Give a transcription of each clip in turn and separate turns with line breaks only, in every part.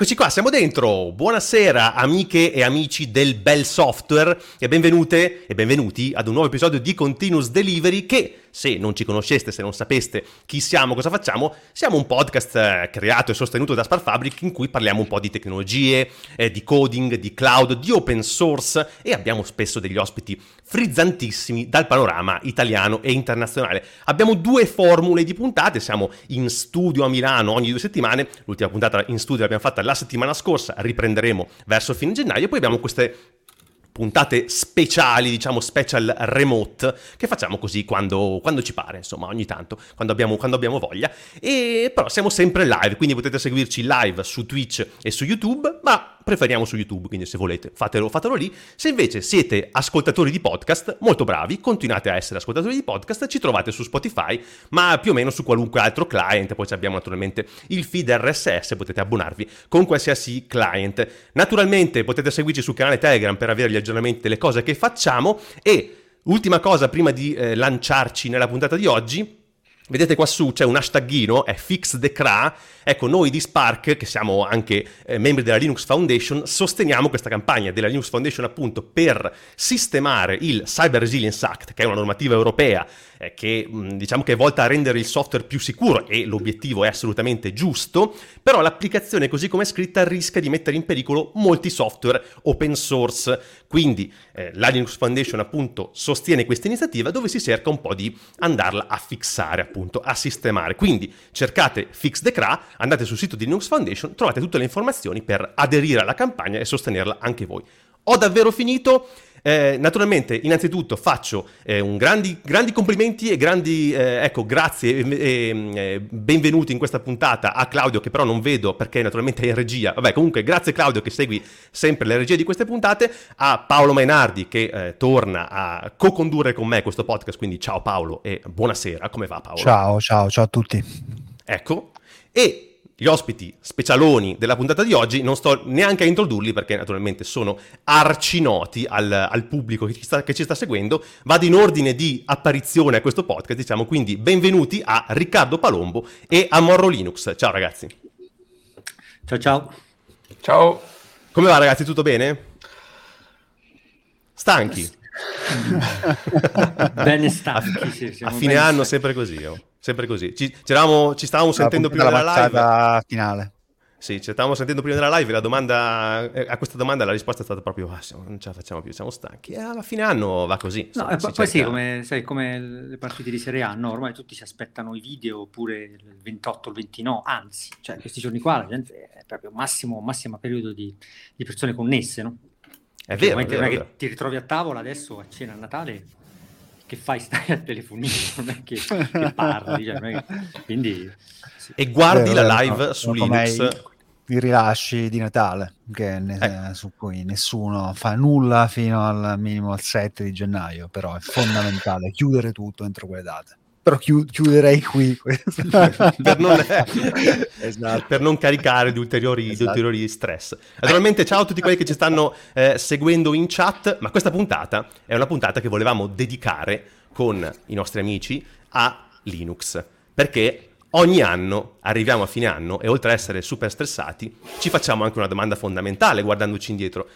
Eccoci qua, siamo dentro. Buonasera amiche e amici del bel software e benvenute e benvenuti ad un nuovo episodio di Continuous Delivery che se non ci conosceste, se non sapeste chi siamo, cosa facciamo, siamo un podcast eh, creato e sostenuto da Spark Fabric in cui parliamo un po' di tecnologie, eh, di coding, di cloud, di open source e abbiamo spesso degli ospiti frizzantissimi dal panorama italiano e internazionale. Abbiamo due formule di puntate, siamo in studio a Milano ogni due settimane, l'ultima puntata in studio l'abbiamo fatta la settimana scorsa, riprenderemo verso fine gennaio, poi abbiamo queste puntate speciali, diciamo special remote, che facciamo così quando, quando ci pare, insomma, ogni tanto, quando abbiamo, quando abbiamo, voglia. E però siamo sempre live, quindi potete seguirci live su Twitch e su YouTube, ma preferiamo su YouTube, quindi se volete fatelo, fatelo lì. Se invece siete ascoltatori di podcast, molto bravi, continuate a essere ascoltatori di podcast, ci trovate su Spotify, ma più o meno su qualunque altro client, poi abbiamo naturalmente il feed RSS, potete abbonarvi con qualsiasi client. Naturalmente potete seguirci sul canale Telegram per avere gli aggiornamenti delle cose che facciamo e ultima cosa prima di eh, lanciarci nella puntata di oggi, Vedete qua su c'è un hashtaghino, è FixTheCRA. Ecco, noi di Spark, che siamo anche eh, membri della Linux Foundation, sosteniamo questa campagna della Linux Foundation appunto per sistemare il Cyber Resilience Act, che è una normativa europea eh, che diciamo che è volta a rendere il software più sicuro e l'obiettivo è assolutamente giusto, però l'applicazione così come è scritta rischia di mettere in pericolo molti software open source. Quindi eh, la Linux Foundation appunto sostiene questa iniziativa dove si cerca un po' di andarla a fissare appunto, a sistemare. Quindi cercate Fix the CRA, andate sul sito di Linux Foundation, trovate tutte le informazioni per aderire alla campagna e sostenerla anche voi. Ho davvero finito. Eh, naturalmente, innanzitutto faccio eh, un grandi, grandi, complimenti e grandi, eh, ecco, grazie e, e benvenuti in questa puntata a Claudio che però non vedo perché naturalmente è in regia. Vabbè, comunque grazie Claudio che segui sempre le regie di queste puntate, a Paolo Mainardi che eh, torna a co-condurre con me questo podcast, quindi ciao Paolo e buonasera, come va Paolo?
Ciao, ciao, ciao a tutti.
Ecco, e gli ospiti specialoni della puntata di oggi non sto neanche a introdurli perché naturalmente sono arcinoti al, al pubblico che ci, sta, che ci, sta, seguendo. Vado in ordine di apparizione a questo podcast, diciamo quindi benvenuti a Riccardo Palombo e a Morro Linux. Ciao ragazzi.
Ciao ciao.
Ciao. Come va ragazzi, tutto bene? Stanchi?
bene stanchi,
sì, A fine anno stanchi. sempre così. Oh. Sempre così. Ci, ci stavamo sentendo prima della live.
finale.
Sì, ci stavamo sentendo prima della live. La domanda, eh, a questa domanda la risposta è stata proprio: ah, non ce la facciamo più, siamo stanchi. E alla fine anno va così.
No, poi cerca... sì, come, sai, come le partite di Serie A, no? ormai tutti si aspettano i video oppure il 28, il 29. Anzi, cioè, questi giorni qua la gente è proprio massimo, massimo periodo di, di persone connesse, no?
È vero, è vero,
è vero. ti ritrovi a tavola adesso a cena a Natale che fai? Stai al telefonino, non è che, che parli. Cioè, è... Quindi,
sì. E guardi Beh, la live no, su Linux.
I rilasci di Natale, ne, eh. su cui nessuno fa nulla fino al minimo al 7 di gennaio, però è fondamentale chiudere tutto entro quelle date però chiuderei qui
per, non, esatto. per, non, caricare di ulteriori, esatto. di ulteriori, stress. Naturalmente ciao a tutti quelli che ci stanno eh, seguendo in chat, ma questa puntata è una puntata che volevamo dedicare con i nostri amici a Linux, perché ogni anno arriviamo a fine anno e oltre ad essere super stressati ci facciamo anche una domanda fondamentale guardandoci indietro.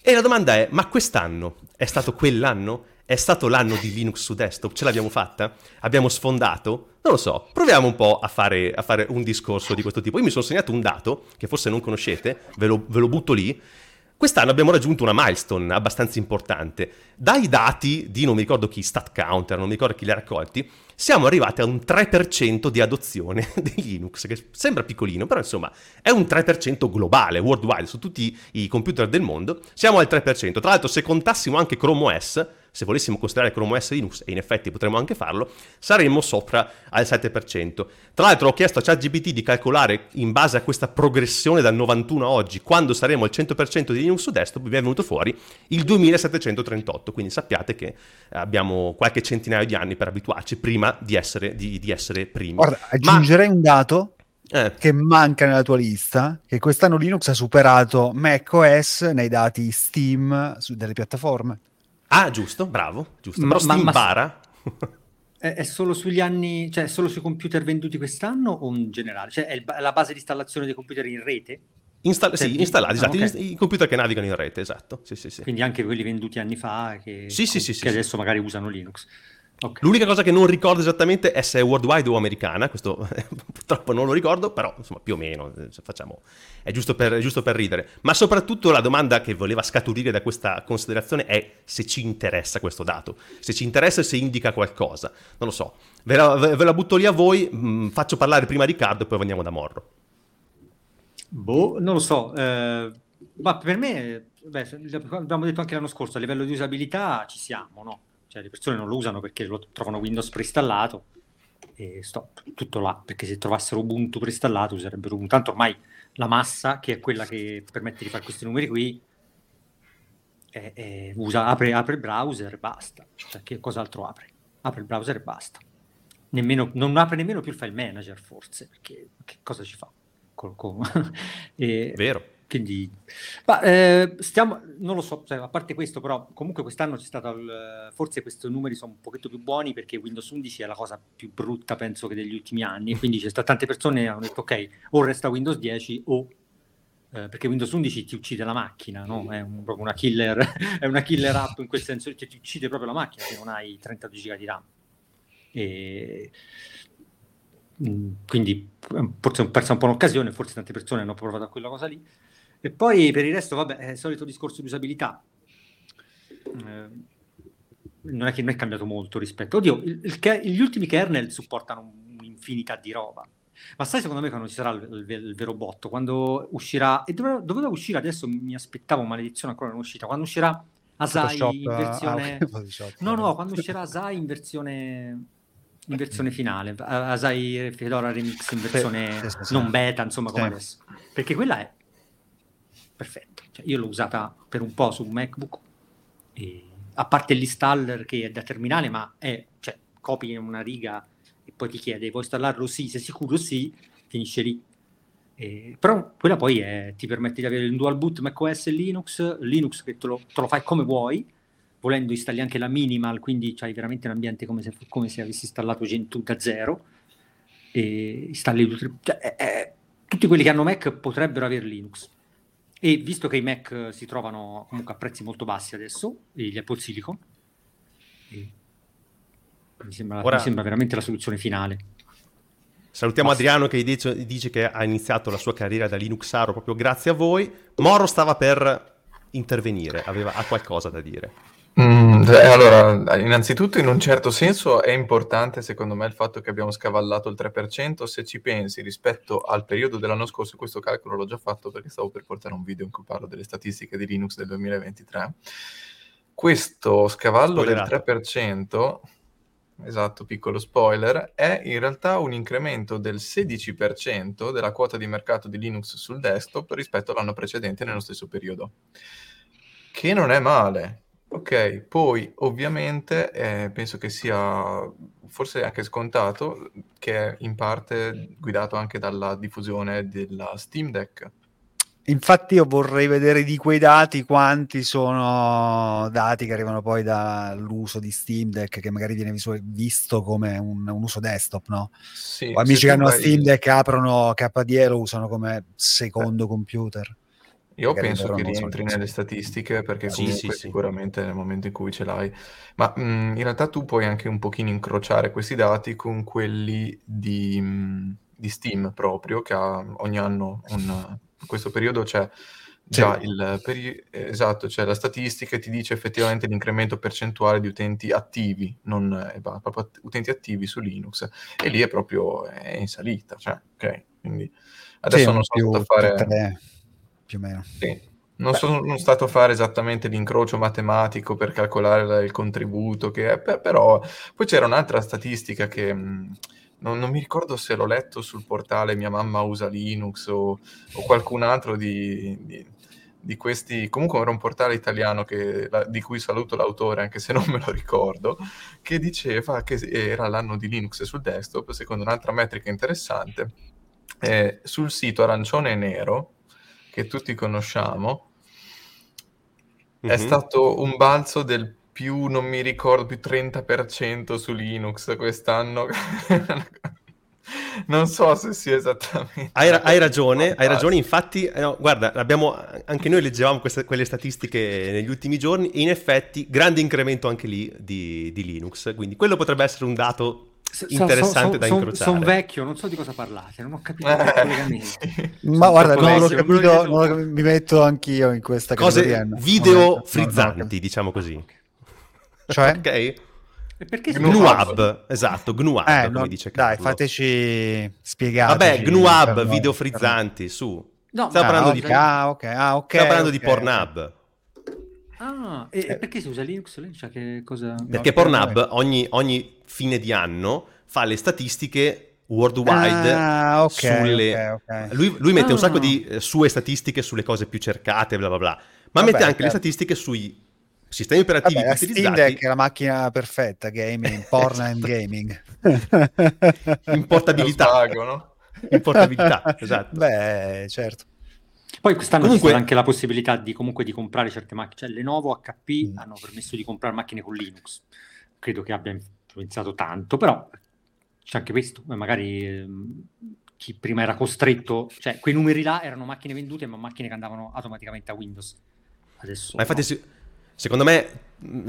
E la domanda è, ma quest'anno è stato quell'anno? È stato l'anno di Linux su desktop? Ce l'abbiamo fatta? Abbiamo sfondato? Non lo so, proviamo un po' a fare, a fare un discorso di questo tipo. Io mi sono segnato un dato che forse non conoscete, ve lo, ve lo butto lì. Quest'anno abbiamo raggiunto una milestone abbastanza importante. Dai dati di non mi ricordo chi, StatCounter, non mi ricordo chi li ha raccolti, siamo arrivati a un 3% di adozione di Linux, che sembra piccolino, però insomma è un 3% globale, worldwide, su tutti i computer del mondo. Siamo al 3%. Tra l'altro, se contassimo anche Chrome OS, se volessimo considerare Chrome OS Linux, e in effetti potremmo anche farlo, saremmo sopra al 7%. Tra l'altro ho chiesto a ChatGPT di calcolare in base a questa progressione dal 91 a oggi, quando saremo al 100% di Linux su desktop, mi è venuto fuori il 2738, quindi sappiate che abbiamo qualche centinaio di anni per abituarci prima di essere, di, di essere primi.
Guarda, aggiungerei Ma... un dato eh. che manca nella tua lista, che quest'anno Linux ha superato macOS nei dati Steam su delle piattaforme.
Ah, giusto, bravo, giusto. Però ma, Steam ma.
È, solo sugli anni, cioè solo sui computer venduti quest'anno o in generale? Cioè è, il, è la base di installazione dei computer in rete?
Insta- sì, installati, esatto, okay. i computer che navigano in rete, esatto. Sì, sì, sì.
Quindi anche quelli venduti anni fa che,
sì, sì,
che adesso magari usano Linux.
Okay. L'unica cosa che non ricordo esattamente è se è worldwide o americana, questo purtroppo non lo ricordo, però insomma più o meno eh, facciamo, è giusto, per, è giusto per ridere. Ma soprattutto la domanda che voleva scaturire da questa considerazione è se ci interessa questo dato, se ci interessa e se indica qualcosa. Non lo so, ve la, ve la butto lì a voi, mh, mm, faccio parlare prima Riccardo e poi andiamo da Morro.
Boh, non lo so, eh, ma per me, beh, abbiamo detto anche l'anno scorso, a livello di usabilità ci siamo, no? Cioè le persone non lo usano perché lo trovano Windows preinstallato e stop, tutto là, perché se trovassero Ubuntu preinstallato userebbero Ubuntu, tanto ormai la massa, che è quella che permette di fare questi numeri qui, è, è, usa, apre, apre, il browser e basta, cioè che cos'altro apre? Apre il browser e basta. Nemmeno, non apre nemmeno più il file manager forse, perché che cosa ci fa? Col, col,
e, Vero
quindi, ma, eh, stiamo, non lo so, cioè, a parte questo, però comunque quest'anno c'è stato, il, forse questi numeri sono un pochetto più buoni perché Windows 11 è la cosa più brutta, penso, che degli ultimi anni, e quindi c'è stato, tante persone che hanno detto, ok, o resta Windows 10 o... Eh, perché Windows 11 ti uccide la macchina, no? È un, proprio una killer, è una killer app in quel senso, cioè ti uccide proprio la macchina se non hai 32 giga di RAM. E mm, quindi forse ho perso un po' un'occasione, forse tante persone hanno provato a quella cosa lì. E poi per il resto, vabbè, è il solito discorso di usabilità. Eh, non è che non è cambiato molto rispetto. Oddio, il, il, gli ultimi kernel supportano un'infinità di roba. Ma sai secondo me quando ci sarà il, il, vero botto? Quando uscirà... E doveva, doveva, uscire adesso, mi aspettavo, maledizione ancora non è uscita. Quando uscirà Asai Photoshop, in versione... Ah, no, no, quando uscirà Asai in versione... In versione finale, Asai Fedora Remix in versione sì, sì, sì, non beta, insomma, come adesso. Perché quella è perfetto. Cioè, io l'ho usata per un po' su un MacBook, e, a parte l'installer che è da terminale, ma è, cioè, copi una riga e poi ti chiede, vuoi installarlo? Sì, sei sicuro? Sì, finisce lì. Eh, però quella poi è, ti permette di avere un dual boot macOS e Linux, Linux che te lo, te lo, fai come vuoi, volendo installi anche la minimal, quindi hai veramente un ambiente come se, come se avessi installato Gentoo da zero, e installi cioè, eh, eh, tutti quelli che hanno Mac potrebbero avere Linux. E visto che i Mac si trovano comunque a prezzi molto bassi adesso, gli Apple Silicon, mi sembra, Ora, mi sembra veramente la soluzione finale.
Salutiamo Basta. Adriano che dice, dice, che ha iniziato la sua carriera da Linuxaro proprio grazie a voi. Moro stava per intervenire, aveva, ha qualcosa da dire.
Mm, allora, innanzitutto in un certo senso è importante secondo me il fatto che abbiamo scavallato il 3%, se ci pensi rispetto al periodo dell'anno scorso, questo calcolo l'ho già fatto perché stavo per portare un video in cui parlo delle statistiche di Linux del 2023. Questo scavallo Spoilerato. del 3%, esatto, piccolo spoiler, è in realtà un incremento del 16% della quota di mercato di Linux sul desktop rispetto all'anno precedente nello stesso periodo. Che non è male, Ok, poi ovviamente eh, penso che sia forse anche scontato che è in parte guidato anche dalla diffusione della Steam Deck.
Infatti io vorrei vedere di quei dati quanti sono dati che arrivano poi dall'uso di Steam Deck che magari viene visu- visto come un, un, uso desktop, no? Sì, amici che hanno vai... Steam Deck aprono KDE lo usano come secondo eh. computer.
Io penso che rientri nelle statistiche perché sì, comunque sì, sicuramente nel momento in cui ce l'hai, ma mh, in realtà tu puoi anche un pochino incrociare questi dati con quelli di, mh, di Steam proprio, che ha ogni anno un, in questo periodo c'è già il peri- esatto, cioè la statistica ti dice effettivamente l'incremento percentuale di utenti attivi, non eh, proprio utenti attivi su Linux, e lì è proprio è in salita, cioè, ok, quindi adesso non so cosa fare... Tre
più o meno.
Sì. Non Beh. sono stato a fare esattamente l'incrocio matematico per calcolare il contributo, che è, però poi c'era un'altra statistica che mh, non, non, mi ricordo se l'ho letto sul portale Mia mamma usa Linux o, o qualcun altro di, di, di, questi, comunque era un portale italiano che, la, di cui saluto l'autore anche se non me lo ricordo, che diceva che era l'anno di Linux sul desktop, secondo un'altra metrica interessante, eh, sul sito arancione e nero che tutti conosciamo, mm-hmm. è mhm. stato un balzo del più, non mi ricordo, più 30% su Linux quest'anno. non so se sia esattamente.
Hai, ra- hai ragione, hai ragione. Infatti, eh, no, guarda, abbiamo, anche noi leggevamo queste, quelle statistiche negli ultimi giorni. E in effetti, grande incremento anche lì di, di Linux. Quindi, quello potrebbe essere un dato interessante da incrociare.
Sono vecchio, non so di cosa parlate, non ho capito eh.
Ma guarda, non l'ho capito, non lo, mi metto anch'io in questa
cosa. Cose video frizzanti, diciamo così.
Cioè?
ok.
E perché
GNUAB, esatto, GNUAB,
eh,
come
no,
dice
Carlo. Dai, fateci spiegare.
Vabbè, GNUAB, video frizzanti, su.
No,
Stavo parlando
okay.
di...
Ah, ok, ah, ok.
Stavo parlando
okay,
di Pornhub.
Ah, e, e, perché si usa Linux? Cioè, che cosa...
Perché no, Pornhub ogni, ogni, fine di anno fa le statistiche worldwide
ah, okay,
sulle...
okay,
lui, lui, mette
ah.
un sacco di eh, sue statistiche sulle cose più cercate, bla bla bla. Ma Vabbè, mette anche certo. le statistiche sui sistemi operativi
Vabbè,
utilizzati.
Steam Deck è la macchina perfetta, gaming, porn and gaming.
Importabilità.
Spago, no?
Importabilità, esatto.
Beh, certo.
Poi quest'anno Comunque... c'è anche la possibilità di comunque di comprare certe macchine, cioè Lenovo HP mm. hanno permesso di comprare macchine con Linux. Credo che abbia influenzato tanto, però c'è anche questo, magari ehm, chi prima era costretto, cioè quei numeri là erano macchine vendute, ma macchine che andavano automaticamente a Windows. Adesso
ma infatti
no.
si, secondo me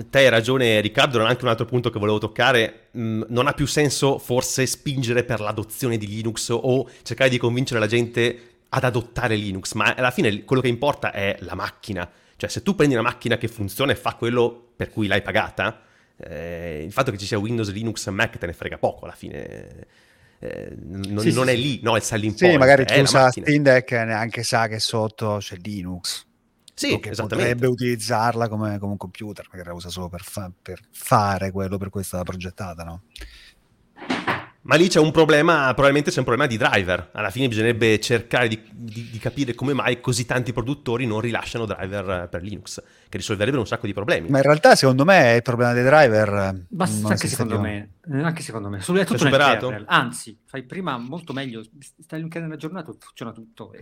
te hai ragione Riccardo, anche un altro punto che volevo toccare, mh, non ha più senso forse spingere per l'adozione di Linux o cercare di convincere la gente ad adottare Linux, ma alla fine quello che importa è la macchina. Cioè se tu prendi una macchina che funziona e fa quello per cui l'hai pagata, eh, il fatto che ci sia Windows, Linux, Mac te ne frega poco alla fine. Eh, non,
sì,
non
sì,
è lì, no, è selling
sì, magari tu usa Steam Deck e neanche sa che sotto c'è Linux.
Sì,
che potrebbe utilizzarla come, come, un computer, perché la usa solo per, fa- per fare quello per cui è stata progettata, no?
Ma lì c'è un problema, probabilmente c'è un problema di driver. Alla fine bisognerebbe cercare di, di, di, capire come mai così tanti produttori non rilasciano driver per Linux, che risolverebbero un sacco di problemi.
Ma in realtà secondo me il problema dei driver...
Ma anche secondo, me, eh, anche secondo me, è tutto superato? Kernel. Anzi, fai prima molto meglio, stai in kernel aggiornato, funziona tutto.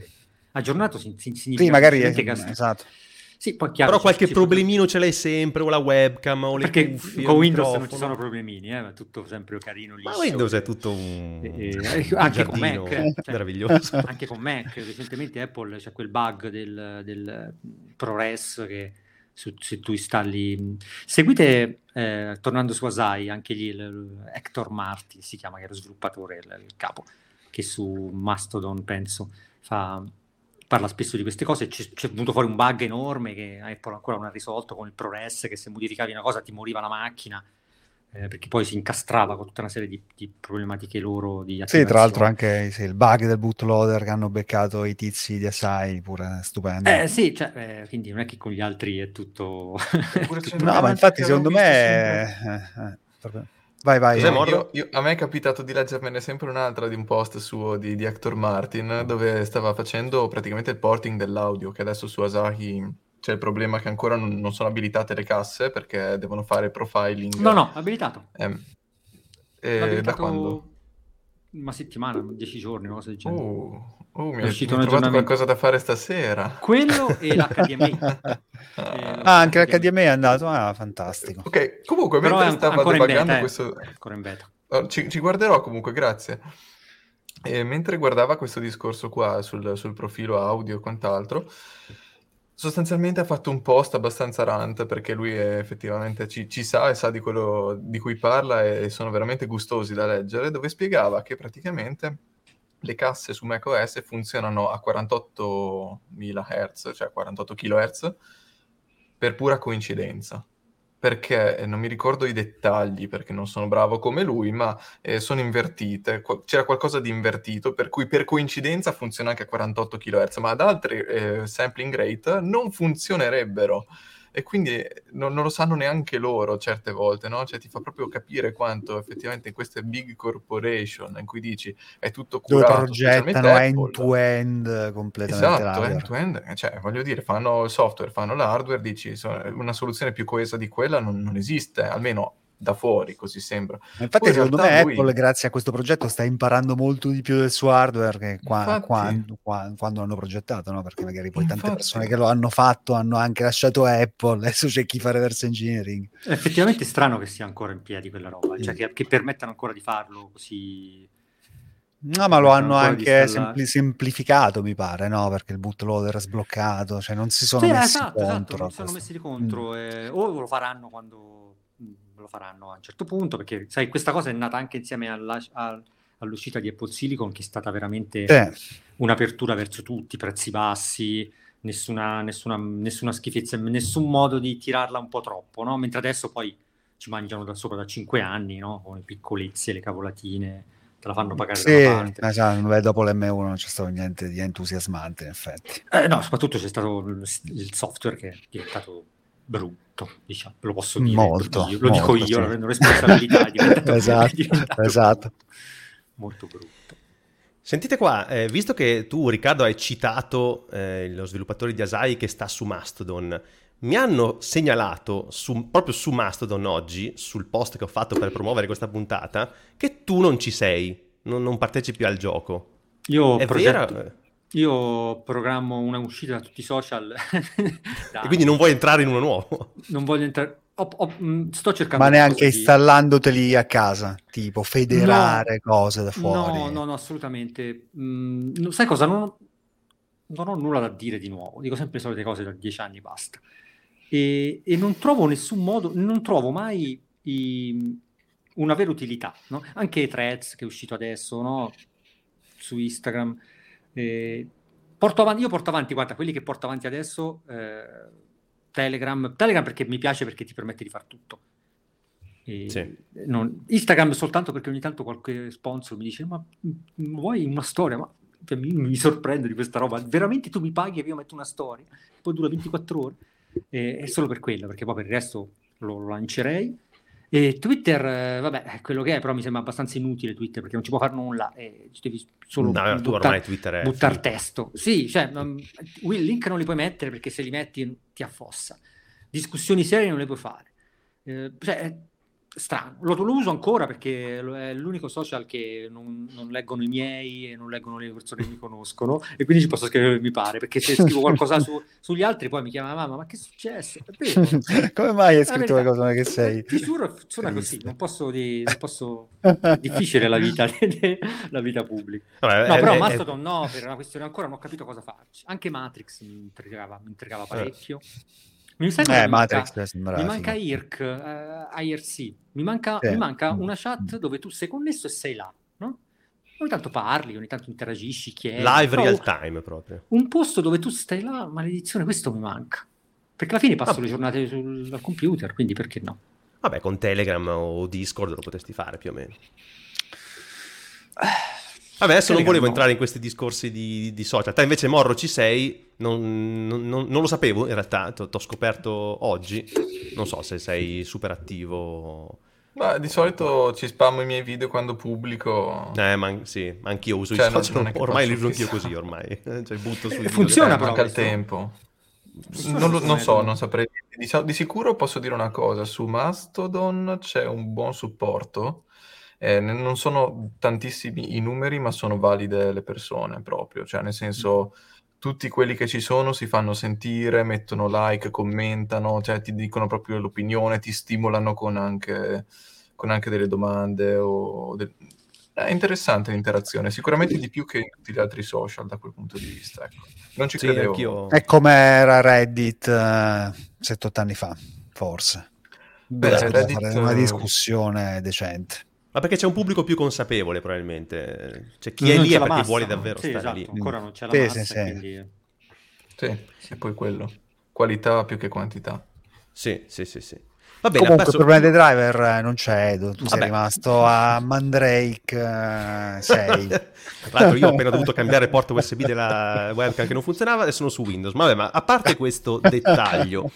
Aggiornato significa...
Sì, magari... È, esatto.
Sì, poi chiaro,
Però qualche problemino ce l'hai sempre, o la webcam, o le
Perché
cuffie,
con Windows non ci sono problemini, eh, è tutto sempre carino liscio.
Ma Windows è tutto un,
e, e, anche con Mac,
cioè, meraviglioso.
Anche con Mac, recentemente Apple c'è quel bug del, del ProRes che su, se tu installi... Seguite, eh, tornando su Asai, anche lì il, Hector Marti, si chiama, che era lo sviluppatore, il, il capo, che su Mastodon, penso, fa parla spesso di queste cose, c'è, c'è, venuto fuori un bug enorme che Apple ancora non ha risolto con il ProRes, che se modificavi una cosa ti moriva la macchina, eh, perché poi si incastrava con tutta una serie di, di problematiche loro di
Sì, tra l'altro anche sì, il bug del bootloader che hanno beccato i tizi di Asai, pure stupendo.
Eh sì, cioè, eh, quindi non è che con gli altri è tutto...
no, ma infatti secondo me... È... Eh, Vai, vai.
Io, io, a me è capitato di leggermene sempre un'altra di un post suo di, di Hector Martin, dove stava facendo praticamente il porting dell'audio, che adesso su Asahi c'è il problema che ancora non, non sono abilitate le casse perché devono fare profiling.
No, no, abilitato.
Eh, eh, abilitato da quando?
Una settimana, dieci giorni, una cosa del genere.
Uh, uh, mi, è uscito mi ho trovato qualcosa da fare stasera.
Quello e l'HDMI.
ah, anche l'HDMI è andato, ah, fantastico.
Ok, comunque, Però mentre stava debuggando beta, questo...
Eh. Ancora in beta.
Oh, ci, ci, guarderò comunque, grazie. E mentre guardava questo discorso qua sul, sul profilo audio e quant'altro, sostanzialmente ha fatto un post abbastanza rant perché lui effettivamente ci, ci, sa e sa di quello di cui parla e sono veramente gustosi da leggere, dove spiegava che praticamente le casse su macOS funzionano a 48.000 Hz, cioè 48 kHz, per pura coincidenza. Perché eh, non mi ricordo i dettagli, perché non sono bravo come lui, ma eh, sono invertite. Qu- c'era qualcosa di invertito, per cui per coincidenza funziona anche a 48 kHz, ma ad altre eh, sampling rate non funzionerebbero e quindi non, non, lo sanno neanche loro certe volte, no? Cioè ti fa proprio capire quanto effettivamente in queste big corporation in cui dici è tutto curato,
dove progettano end-to-end completamente
esatto, end-to-end, cioè voglio dire, fanno il software, fanno l'hardware, dici una soluzione più coesa di quella non, non esiste, almeno da fuori, così sembra.
Infatti, Poi secondo me lui... Apple, grazie a questo progetto, sta imparando molto di più del suo hardware che qua, Infatti... quando, quando, quando, l'hanno progettato, no? Perché magari poi Infatti... tante persone che lo hanno fatto hanno anche lasciato Apple, adesso c'è chi fa reverse engineering.
Effettivamente è strano che sia ancora in piedi quella roba, cioè che, che permettano ancora di farlo così
No, ma lo hanno anche sempli- semplificato, mi pare, no? Perché il bootloader è sbloccato, cioè non si sono
Sì,
messi
esatto,
contro.
esatto, non si sono messi di contro. eh, o lo faranno quando mm, lo faranno a un certo punto, perché sai, questa cosa è nata anche insieme alla- al- all'uscita di Apple Silicon, che è stata veramente
Sì.
un'apertura verso tutti, prezzi bassi, nessuna, nessuna, nessuna schifezza, nessun modo di tirarla un po' troppo, no? Mentre adesso poi ci mangiano da sopra da 5 anni, no? Con le piccolezze, le cavolatine, te la fanno pagare
Sì,
da una parte.
beh, dopo l'M1 non c'è stato niente di entusiasmante, in effetti.
Eh, no, soprattutto c'è stato il software che è diventato brutto, diciamo, lo posso dire.
Molto,
io- lo dico
molto,
io,
sì.
la prendo responsabilità.
Esatto, esatto.
molto brutto.
Sentite qua, eh, visto che tu Riccardo hai citato eh, lo sviluppatore di Asai che sta su Mastodon, mi hanno segnalato su- proprio su Mastodon oggi, sul post che ho fatto per promuovere questa puntata, che tu non ci sei, non, non partecipi al gioco.
Io,
È
progetto-
vero?
Io programmo una uscita da tutti i social. da-
E quindi non vuoi entrare in uno nuovo?
non voglio entrare. ho- ho- mh, sto cercando
Ma neanche
qualcosa di-
installandoteli a casa, tipo federare cose da fuori.
No, no, no, assolutamente. Mm, no, sai cosa? Non ho, non ho nulla da dire di nuovo. Dico sempre le solite cose da dieci anni, basta. E, e non trovo nessun modo, non trovo mai i- una vera utilità. no? Anche Threads, che è uscito adesso, no? Su Instagram. Eh, porto avanti, io porto avanti, guarda, quelli che porto avanti adesso, eh, Telegram. Telegram perché mi piace perché ti permette di fare tutto.
Sì.
non- Instagram soltanto perché ogni tanto qualche sponsor mi dice ma mm, vuoi una storia? Ma cioè, mi, mi sorprendo di questa roba. Veramente tu mi paghi e io metto una storia? Poi dura 24 ore. E, è solo per quello, perché poi per il resto lo lancerei. E Twitter, eh, vabbè, è quello che è, però mi sembra abbastanza inutile Twitter perché non ci può fare nulla. E ci devi solo
No,
buttar- buttare
finito.
testo. Sì, cioè, um, il link non li puoi mettere perché se li metti ti affossa. Discussioni serie non le puoi fare. Eh, cioè, strano. Lo, lo uso ancora perché è l'unico social che non, non leggono i miei e non leggono le persone che mi conoscono e quindi ci posso scrivere mi pare perché se scrivo qualcosa su- sugli altri poi mi chiama mamma ma che è successo? È.
Come mai hai
La
scritto le cose che sei?
Ti giuro, suona così, non posso, di- non posso... è difficile la vita, la vita pubblica.
Vabbè,
No,
è-
però
è-
Mastodon no, per una questione ancora non ho capito cosa farci. Anche Matrix mi intrigava, mi intrigava parecchio. Mi sa cosa
Eh,
mi
Matrix
manca? Mi manca. IRC, eh, IRC. Mi manca,
Sì.
mi manca
Mm.
una chat dove tu sei connesso e sei là, no? Ogni tanto parli, ogni tanto interagisci, chiedi.
live real time proprio.
Un posto dove tu stai là, maledizione, questo mi manca. Perché alla fine passo
Ah.
le giornate sul, al computer, quindi perché no?
Vabbè, con Telegram o Discord lo potresti fare più o meno. Vabbè, adesso non
Telegram
volevo
no.
entrare in questi discorsi di, di social. Te invece, Morro, ci sei? Non, non- non- non lo sapevo in realtà, ti ho scoperto oggi. Non so se sei super attivo.
Ma di solito ci spammo i miei video quando pubblico.
Eh, ma sì, anch'io uso
Cioè,
i
non-
social.
non
ormai li uso anch'io così, ormai. Cioè, butto sui video.
Funziona
Eh,
però
manca il tempo. Non, lo- non so, non saprei. Di, di sicuro posso dire una cosa: su Mastodon c'è un buon supporto. Eh, non sono tantissimi i numeri, ma sono valide le persone proprio. Cioè, nel senso, tutti quelli che ci sono si fanno sentire, mettono like, commentano, cioè ti dicono proprio l'opinione, ti stimolano con anche, con anche delle domande. O del- È interessante l'interazione, sicuramente di più che in tutti gli altri social da quel punto di vista. ecco. Non ci
Sì,
credevo.
anch'io.
È come era Reddit 7-8 anni fa, forse.
Beh,
poteva
Reddit,
una
eh,
discussione decente.
Ma perché c'è un pubblico più consapevole, probabilmente. Cioè, chi è
Non
lì
c'è
è perché
massa,
vuole davvero
Sì,
stare
esatto,
lì.
ancora non c'è la
Sì,
massa,
sì, sì.
quindi...
Sì, è poi quello. Qualità più che quantità.
Sì, sì, sì, sì. Va bene,
Comunque, il problema dei driver eh, non c'è, Edo. Tu sei
Vabbè.
rimasto a Mandrake eh, 6.
Tra l'altro io ho appena dovuto cambiare porta USB della webcam che non funzionava e sono su Windows. Ma vabbè, ma a parte questo dettaglio,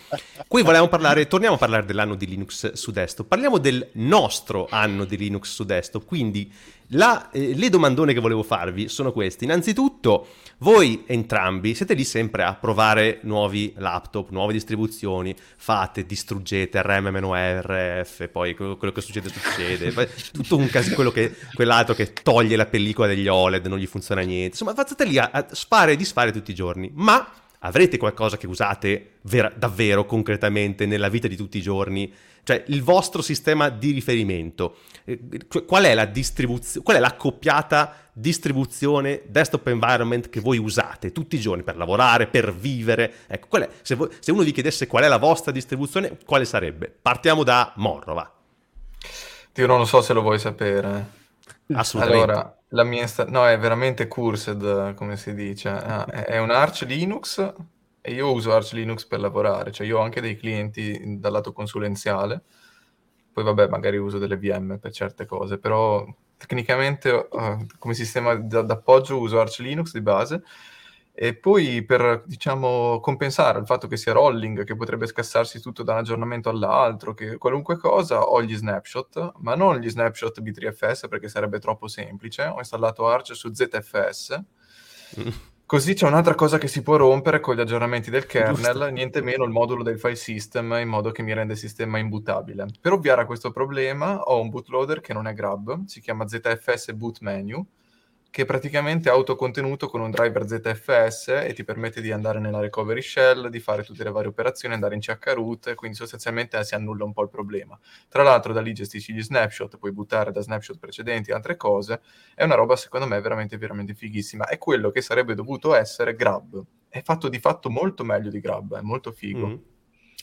qui volevamo parlare, torniamo a parlare dell'anno di Linux su desktop. Parliamo del nostro anno di Linux su desktop. Quindi la- eh, le domandone che volevo farvi sono queste. Innanzitutto, voi entrambi siete lì sempre a provare nuovi laptop, nuove distribuzioni, fate, distruggete RM-RF, poi quello che succede succede, tutto un casino, quello che, quell'altro che toglie la pellicola degli OLED, non gli funziona niente, insomma state lì a, a sfare e disfare tutti i giorni, ma avrete qualcosa che usate vera- davvero concretamente nella vita di tutti i giorni? Cioè il vostro sistema di riferimento, eh, qual è la distribuzione, qual è l'accoppiata distribuzione desktop environment che voi usate tutti i giorni per lavorare, per vivere? Ecco, è, se, voi, se, uno vi chiedesse qual è la vostra distribuzione, quale sarebbe? Partiamo da Morro, va.
Io non lo so se lo vuoi sapere.
Assolutamente.
Allora, la mia sta- no, è veramente cursed, come si dice. Ah, è un Arch Linux e io uso Arch Linux per lavorare, cioè io ho anche dei clienti dal lato consulenziale, poi vabbè, magari uso delle VM per certe cose, però tecnicamente uh, come sistema d'appoggio uso Arch Linux di base e poi per, diciamo, compensare il fatto che sia rolling, che potrebbe scassarsi tutto da un aggiornamento all'altro, che qualunque cosa, ho gli snapshot, ma non gli snapshot B3FS perché sarebbe troppo semplice. Ho installato Arch su ZFS. Mm. Così c'è un'altra cosa che si può rompere con gli aggiornamenti del kernel, Giusto. niente meno il modulo del file system in modo che mi rende il sistema imbootabile. Per ovviare a questo problema ho un bootloader che non è grab, si chiama ZFS Boot Menu, che praticamente è autocontenuto con un driver ZFS e ti permette di andare nella recovery shell, di fare tutte le varie operazioni, andare in chroot, quindi sostanzialmente si annulla un po' il problema. Tra l'altro da lì gestisci gli snapshot, puoi buttare da snapshot precedenti altre cose, è una roba secondo me veramente veramente fighissima, è quello che sarebbe dovuto essere Grab, è fatto di fatto molto meglio di Grab, è molto figo. Mm.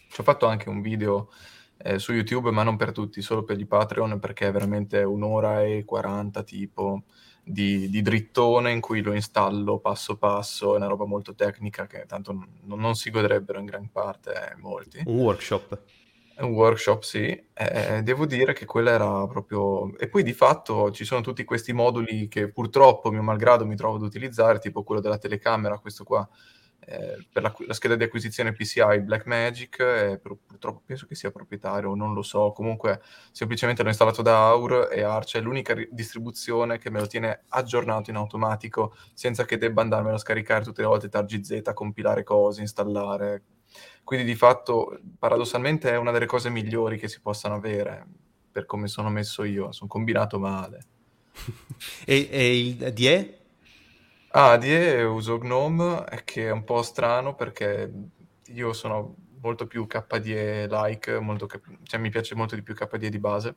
Ci ho fatto anche un video eh, su YouTube, ma non per tutti, solo per gli Patreon, perché è veramente un'ora e 40 tipo di, di, drittone in cui lo installo passo passo, è una roba molto tecnica che tanto non, non si godrebbero in gran parte eh, molti.
Un workshop.
Un workshop, sì. Eh, devo dire che quella era proprio... E poi di fatto ci sono tutti questi moduli che purtroppo, mio malgrado, mi trovo ad utilizzare, tipo quello della telecamera, questo qua, eh, per la, la, scheda di acquisizione PCI Blackmagic, eh, purtroppo penso che sia proprietario, non lo so, comunque semplicemente l'ho installato da Aur e Arch è l'unica ri- distribuzione che me lo tiene aggiornato in automatico senza che debba andarmelo a scaricare tutte le volte targi Z, compilare cose, installare. Quindi di fatto paradossalmente è una delle cose migliori che si possano avere per come sono messo io, sono combinato male.
e, e il DE?
Ah, die uso GNOME, che è un po' strano perché io sono molto più KDE-like, molto cioè mi piace molto di più KDE di base,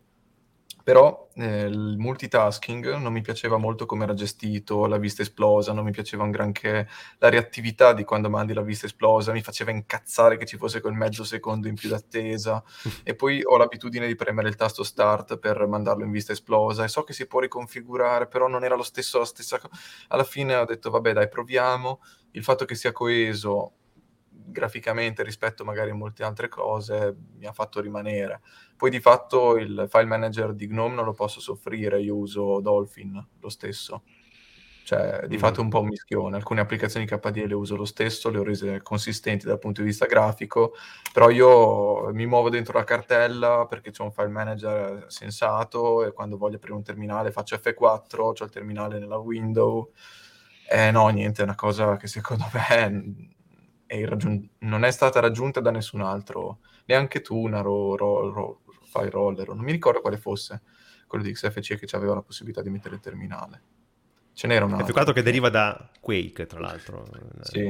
però eh, il multitasking non mi piaceva molto come era gestito, la vista esplosa, non mi piaceva un granché, la reattività di quando mandi la vista esplosa mi faceva incazzare che ci fosse quel mezzo secondo in più d'attesa. E poi ho l'abitudine di premere il tasto start per mandarlo in vista esplosa. E so che si può riconfigurare, però non era lo stesso, la stessa cosa. Alla fine ho detto vabbè dai proviamo, il fatto che sia coeso graficamente rispetto magari a molte altre cose mi ha fatto rimanere. Poi di fatto il file manager di GNOME non lo posso soffrire, io uso Dolphin lo stesso. Cioè, di mm. fatto è un po' un mischione. Alcune applicazioni KDE le uso lo stesso, le ho rese consistenti dal punto di vista grafico, però io mi muovo dentro la cartella perché c'è un file manager sensato e quando voglio aprire un terminale faccio F4, ho il terminale nella window. Eh no, niente, è una cosa che secondo me è raggiun- non è stata raggiunta da nessun altro, neanche tu, una ro- ro- file roller, non mi ricordo quale fosse quello di XFC che aveva la possibilità di mettere il terminale. Ce n'era un altro.
F4 che deriva da Quake, tra l'altro.
Sì.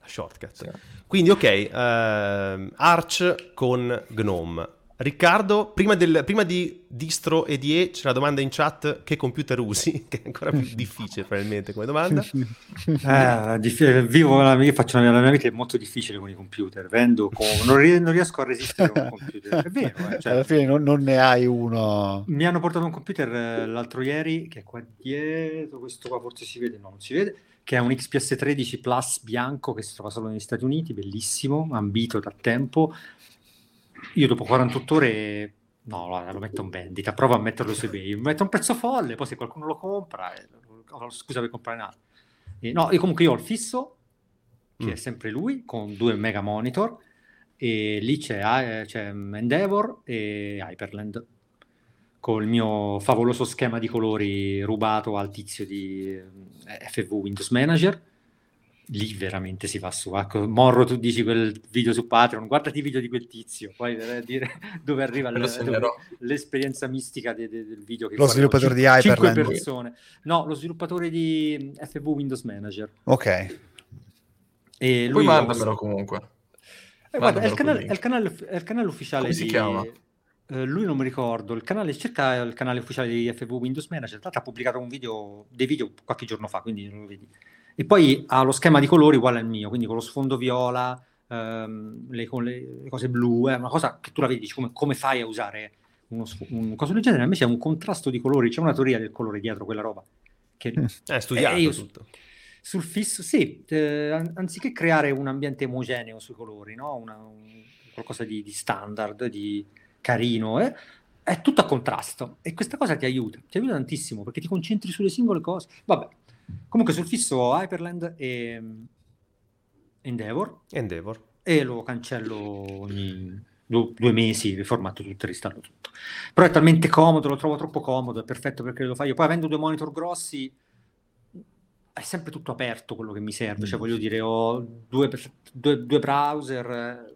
La shortcut. Sì. Quindi, ok, uh, Arch con Gnome. Riccardo, prima, del, prima, di distro e di E c'è la domanda in chat che computer usi, che è ancora più difficile probabilmente come domanda.
Eh, diff- vivo la, io faccio la, la mia vita è molto difficile con i computer, vendo con, non, non, riesco a resistere con un computer, è vero.
Eh, cioè, Alla fine non, non, ne hai uno.
Mi hanno portato un computer eh, l'altro ieri, che è qua dietro, questo qua forse si vede, no, non si vede, che è un XPS 13 Plus bianco che si trova solo negli Stati Uniti, bellissimo, ambito da tempo, io dopo 48 ore no, lo metto in vendita, provo a metterlo su eBay, metto un prezzo folle, poi se qualcuno lo compra, eh, oh, scusa per comprare un altro. Eh, no, io comunque io ho il fisso, che mm. è sempre lui, con due mega monitor, e lì c'è, eh, c'è Endeavor e Hyperland, con il mio favoloso schema di colori rubato al tizio di eh, FV Windows Manager, lì veramente si va su. Ecco, Morro, tu dici quel video su Patreon, guardati i video di quel tizio, poi dire dove arriva le, dove, l'esperienza mistica de, de, del video. Che
lo sviluppatore di Hyperland.
persone. No, lo sviluppatore di FV Windows Manager.
Ok.
E
Poi
lui
mandamelo comunque.
Eh, guarda, è il, canale, è, il canale, è il canale ufficiale
Come si
di...
chiama?
eh, lui non mi ricordo, il canale, cerca il canale ufficiale di FV Windows Manager, tra l'altro ha pubblicato un video, dei video qualche giorno fa, quindi non lo vedi. E poi ha lo schema di colori uguale al mio, quindi con lo sfondo viola, ehm, le, con le, cose blu, è una cosa che tu la vedi, come, come fai a usare uno, un coso del genere? Invece è un contrasto di colori, c'è una teoria del colore dietro quella roba. Che,
Mm.
È studiato
Eh, io-
tutto.
sul fisso, sì, eh, an- anziché creare un ambiente omogeneo sui colori, no? Una- un- qualcosa di, di standard, di carino, eh, è tutto a contrasto e questa cosa ti aiuta, ti aiuta tantissimo perché ti concentri sulle singole cose. Vabbè, comunque sul fisso ho Hyperland e mm, Endeavor
Endeavor.
e lo cancello ogni du- due mesi, riformato tutto ristallo tutto. Però è talmente comodo, lo trovo troppo comodo, è perfetto perché lo fai io. Poi avendo due monitor grossi è sempre tutto aperto quello che mi serve, cioè
Mm.
voglio dire, ho due, due- due browser,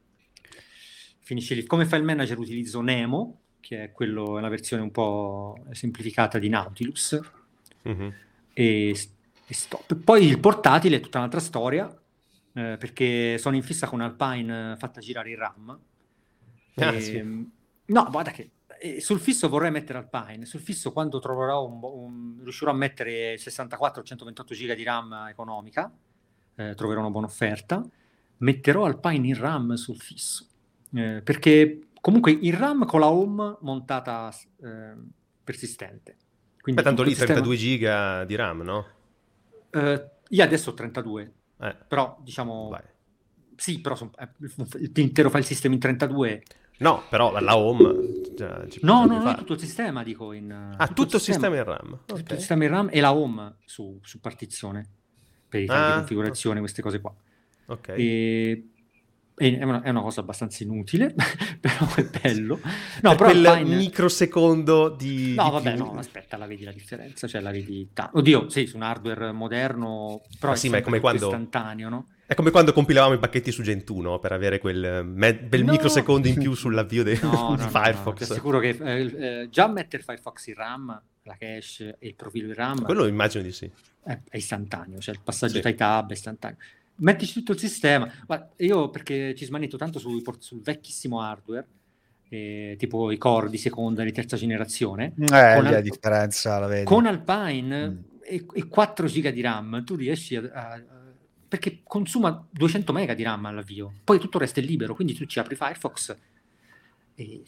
finisce lì. Come file manager utilizzo Nemo, che è quello, è la versione un po' semplificata di Nautilus,
Mhm.
e, e stop. Poi il portatile è tutta un'altra storia, eh, perché sono in fissa con Alpine eh, fatta girare in RAM.
Ah,
E-
sì.
No, guarda che eh, sul fisso vorrei mettere Alpine, sul fisso quando troverò un, un- riuscirò a mettere 64 o 128 giga di RAM economica, eh, troverò una buona offerta, metterò Alpine in RAM sul fisso, eh, perché comunque il RAM con la home montata eh, persistente. Quindi
Beh, tanto lì
sistema-
32 giga di RAM, no?
Eh, io adesso ho 32,
Eh,
però diciamo...
vai.
Sì, però son- eh, l'intero file system in 32...
No, però la home... già ci
No, no, no, tutto il sistema, dico in...
Ah, tutto il sistema in RAM.
Tutto
Ok.
il sistema in RAM e la home su, su partizione per i file di
Ah,
configurazione, queste cose qua.
Ok.
E- è, una, è una cosa abbastanza inutile, però è bello. No,
per
però
quel
Alpine-
microsecondo di...
No,
di
vabbè,
più-
no, aspetta, la vedi la differenza, cioè la vedi... ta- Oddio, sì, su un hardware moderno, però
Ah,
è
sì, ma è come quando-
istantaneo, no?
È come quando compilavamo i pacchetti su Gentoo, per avere quel me- bel
No.
microsecondo in più sull'avvio de-
No,
di
no, no,
Firefox.
ti assicuro che eh, eh, già mettere Firefox in RAM, la cache e il profilo in RAM
Quello immagino di sì.
è, è istantaneo, cioè il passaggio
Sì.
tra i tab è istantaneo. Mettici tutto il sistema, ma io perché ci smanetto tanto sul, sul vecchissimo hardware, eh, tipo i core di seconda e di terza generazione,
Eh,
Con
lì la
Al-
differenza la vedi.
con Alpine
Mm.
e, e 4 giga di RAM, tu riesci a, a- perché consuma 200 mega di RAM all'avvio, poi tutto è libero, quindi tu ci apri Firefox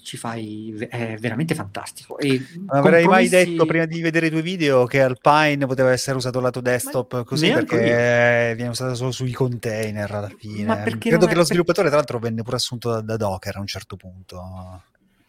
ci fai, è veramente fantastico. E
Non avrei mai detto prima di vedere i tuoi video che Alpine poteva essere usato lato desktop così
neanche
perché viene usato solo sui container alla fine.
Ma
Credo che
è-
lo sviluppatore, tra l'altro, venne pure assunto da, da Docker a un certo punto.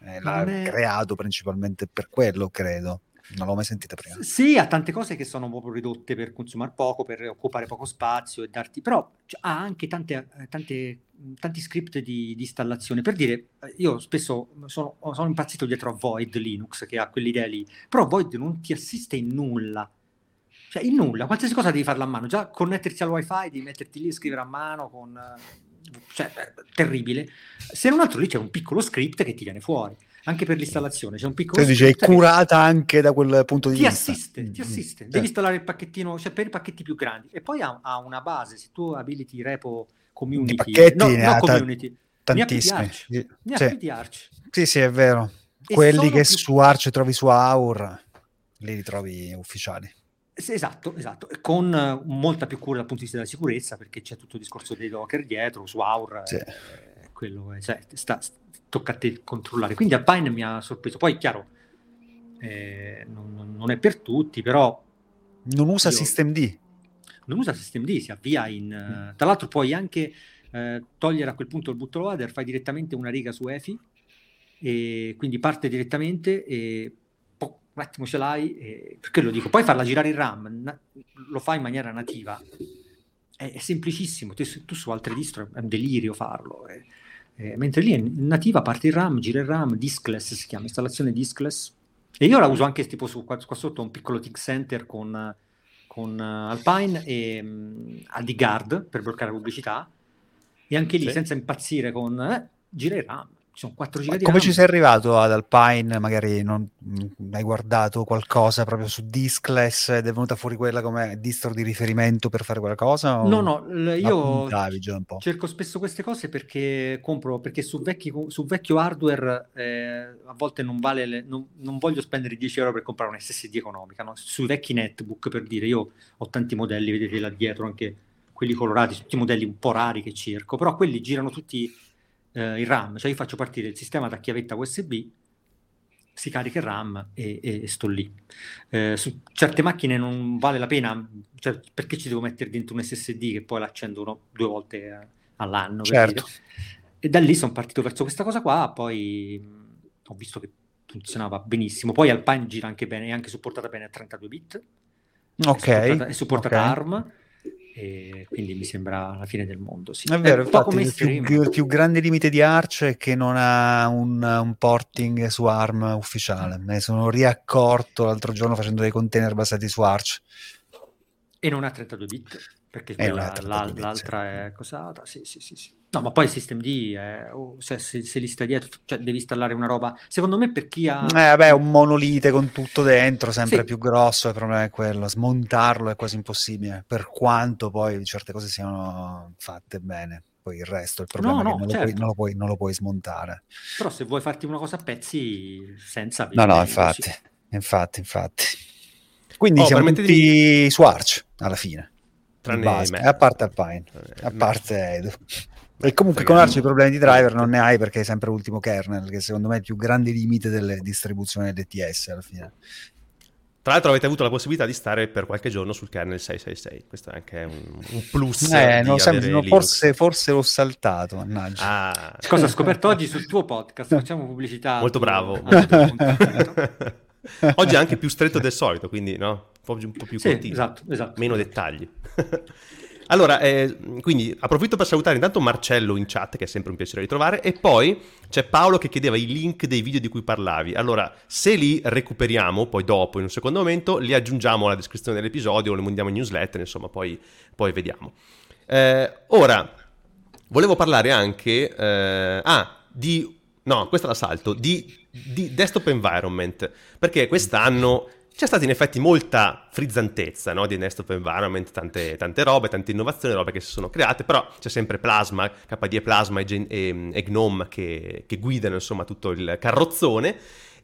E l'ha
è-
creato principalmente per quello, credo. Non l'ho mai sentita prima.
Sì, ha tante cose che sono proprio ridotte per consumare poco, per occupare poco spazio e darti, però ha anche tante, eh, tante- tanti script di, di installazione. Per dire, eh, io spesso sono, sono impazzito dietro a Void Linux che ha quell'idea lì, però Void non ti assiste in nulla. Cioè, in nulla, qualsiasi cosa devi farla a mano. Già connettersi al wifi, devi metterti lì e scrivere a mano con... eh, Cioè, terribile. Se non altro lì c'è un piccolo script che ti viene fuori. Anche per l'installazione c'è un piccolo
Tu dici, è
script che-
curata anche da quel punto di
ti
vista.
assiste, ti
Mm,
assiste.
mm,
Devi installare il pacchettino, cioè per i pacchetti più grandi. E poi ha, ha una base, se tu abiliti repo community,
Di pacchetti
no,
ne
no
ha ta-
community, di
Tantissimi.
Ne ha più di Arch.
Sì, sì, è vero.
E
Quelli che
più-
su Arch trovi su Aur, li ritrovi ufficiali.
Esatto, esatto, con eh, molta più cura dal punto di vista della sicurezza, perché c'è tutto il discorso dei Docker dietro, su Aur,
Sì.
eh, quello è, cioè, sta- tocca a te controllare. Quindi Alpine mi ha sorpreso. Poi, chiaro, eh, non, non- è per tutti, però
Non usa
Io-
systemd.
non usa systemd, si avvia in... eh, tra l'altro puoi anche eh, togliere a quel punto il bootloader, fai direttamente una riga su EFI e quindi parte direttamente e po- un attimo ce l'hai, e, perché lo dico, poi farla girare in RAM, na- lo fai in maniera nativa, è, è semplicissimo, tu, tu su altre distro è un delirio farlo, eh. Eh, mentre lì è nativa, parte il RAM, gira il RAM, diskless si chiama, installazione diskless, e io la uso anche tipo su, qua, qua sotto un piccolo tick center con con eh, Alpine e mh, AD Guard per bloccare la pubblicità. E anche lì
Sì.
senza impazzire con eh, gira il RAM sono 4 giga di
Come
RAM.
ci sei arrivato ad Alpine? Magari non mh, hai guardato qualcosa proprio su Diskless ed è venuta fuori quella come distro di riferimento per fare quella cosa? o
No, no, l- io cerco spesso queste cose perché compro, perché su, vecchi, su vecchio hardware eh, a volte non vale, le- non, non voglio spendere 10 euro per comprare un SSD economica, no? Sui vecchi netbook, per dire, io ho tanti modelli, vedete là dietro, anche quelli colorati, tutti modelli un po' rari che cerco, però quelli girano tutti eh, il RAM, cioè io faccio partire il sistema da chiavetta USB, si carica il RAM e, e- sto lì. Eh, su certe macchine non vale la pena, cioè, perché ci devo mettere dentro un SSD che poi l'accendo uno- due volte eh, all'anno?
Certo.
E da lì sono partito verso questa cosa qua, poi mh, ho visto che funzionava benissimo. Poi Alpine gira anche bene, è anche supportata bene a 32 bit.
Ok.
È supportata, è supportata
ok.
ARM, e quindi mi sembra la fine del mondo. Sì.
È vero,
po'
infatti il più, il più grande limite di Arch è che non ha un, un porting su ARM ufficiale. Me ne sono riaccorto l'altro giorno facendo dei container basati su Arch.
E non ha 32 bit, perché
non
quella-
ha 32
la-
bit,
l'altra è cosata. Sì, sì, sì, sì. No, ma poi il System D, è, oh, se, se, se li sta dietro, cioè devi installare una roba. Secondo me, per chi ha.
Eh, vabbè, un monolite con tutto dentro, sempre
Sì.
più grosso, il problema è quello. Smontarlo è quasi impossibile, per quanto poi certe cose siano fatte bene. Poi il resto, il problema
No,
è che
no,
non, lo puoi,
certo.
non lo puoi- non lo puoi smontare.
Però se vuoi farti una cosa a pezzi, senza.
No, no, infatti,
sì.
infatti, infatti. Quindi
Oh,
siamo tutti su Arch, alla fine.
Tranne
base,
me.
a parte Alpine,
Eh,
a parte Edu. E comunque con
Ragazzi,
Arch i problemi di driver non ne hai perché è sempre l'ultimo kernel, che secondo me è il più grande limite delle distribuzioni LTS alla fine.
Tra l'altro avete avuto la possibilità di stare per qualche giorno sul kernel 666, questo è anche un, un plus.
Eh, non sempre- no, forse, forse l'ho saltato, mannaggia.
Ah,
Cosa ho scoperto oggi sul tuo podcast? Facciamo pubblicità.
molto bravo.
al
molto bravo. Oggi è anche più stretto del solito, quindi no? un, po', un po' più
Sì,
continuo,
esatto, esatto.
meno dettagli. allora, eh, quindi approfitto per salutare intanto Marcello in chat, che è sempre un piacere ritrovare, e poi c'è Paolo che chiedeva i link dei video di cui parlavi. Allora, se li recuperiamo poi dopo, in un secondo momento, li aggiungiamo alla descrizione dell'episodio o li mandiamo in newsletter, insomma, poi, poi vediamo. Eh, ora, volevo parlare anche... eh, ah, di... No, questa la salto, di, di desktop environment, perché quest'anno c'è stata in effetti molta frizzantezza no, di desktop environment, tante, tante robe, tante innovazioni, robe che si sono create, però c'è sempre Plasma, KDE Plasma e, Gen- e- e Gnome che, che guidano insomma tutto il carrozzone.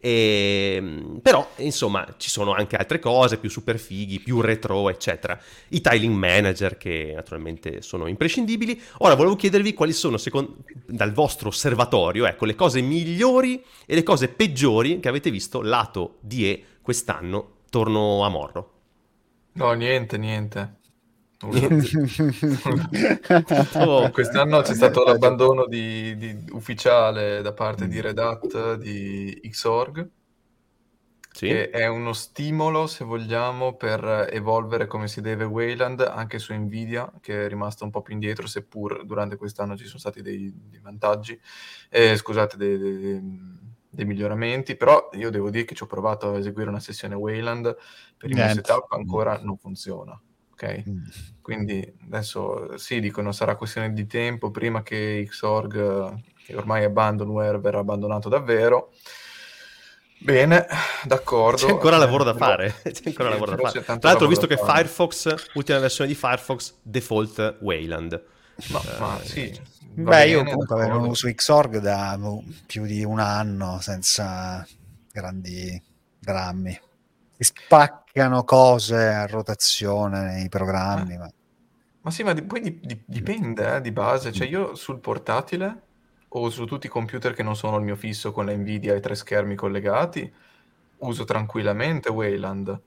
E, però insomma ci sono anche altre cose più super fighi, più retro eccetera. I tiling manager che naturalmente sono imprescindibili. Ora volevo chiedervi quali sono secondo, dal vostro osservatorio ecco le cose migliori e le cose peggiori che avete visto lato DE quest'anno torno a Morro.
No, niente, niente.
Oh,
Quest'anno c'è stato l'abbandono di, di- ufficiale da parte di Red Hat di Xorg,
sì?
che è uno stimolo, se vogliamo, per evolvere come si deve Wayland anche su Nvidia, che è rimasta un po' più indietro, seppur durante quest'anno ci sono stati dei, dei vantaggi, eh, scusate, dei, dei- dei miglioramenti, però io devo dire che ci ho provato a eseguire una sessione Wayland, per il mio setup ancora non funziona. Ok?
Mm.
Quindi adesso sì, dicono sarà questione di tempo prima che Xorg, eh, che ormai è abandonware, verrà abbandonato davvero. Bene, d'accordo.
C'è ancora lavoro da
Però-
fare. C'è ancora
sì,
lavoro da fare. Tra l'altro, ho visto che
fare.
Firefox, ultima versione di Firefox, default Wayland.
Ma, ma
Eh,
sì. va
Beh, io comunque avevo uso Xorg da boh, più di un anno senza grandi drammi. Si spaccano cose a rotazione nei programmi, ma
Ma sì, ma di- poi di- di- dipende eh, di base. Cioè io sul portatile o su tutti i computer che non sono il mio fisso con la Nvidia e tre schermi collegati, uso tranquillamente Wayland.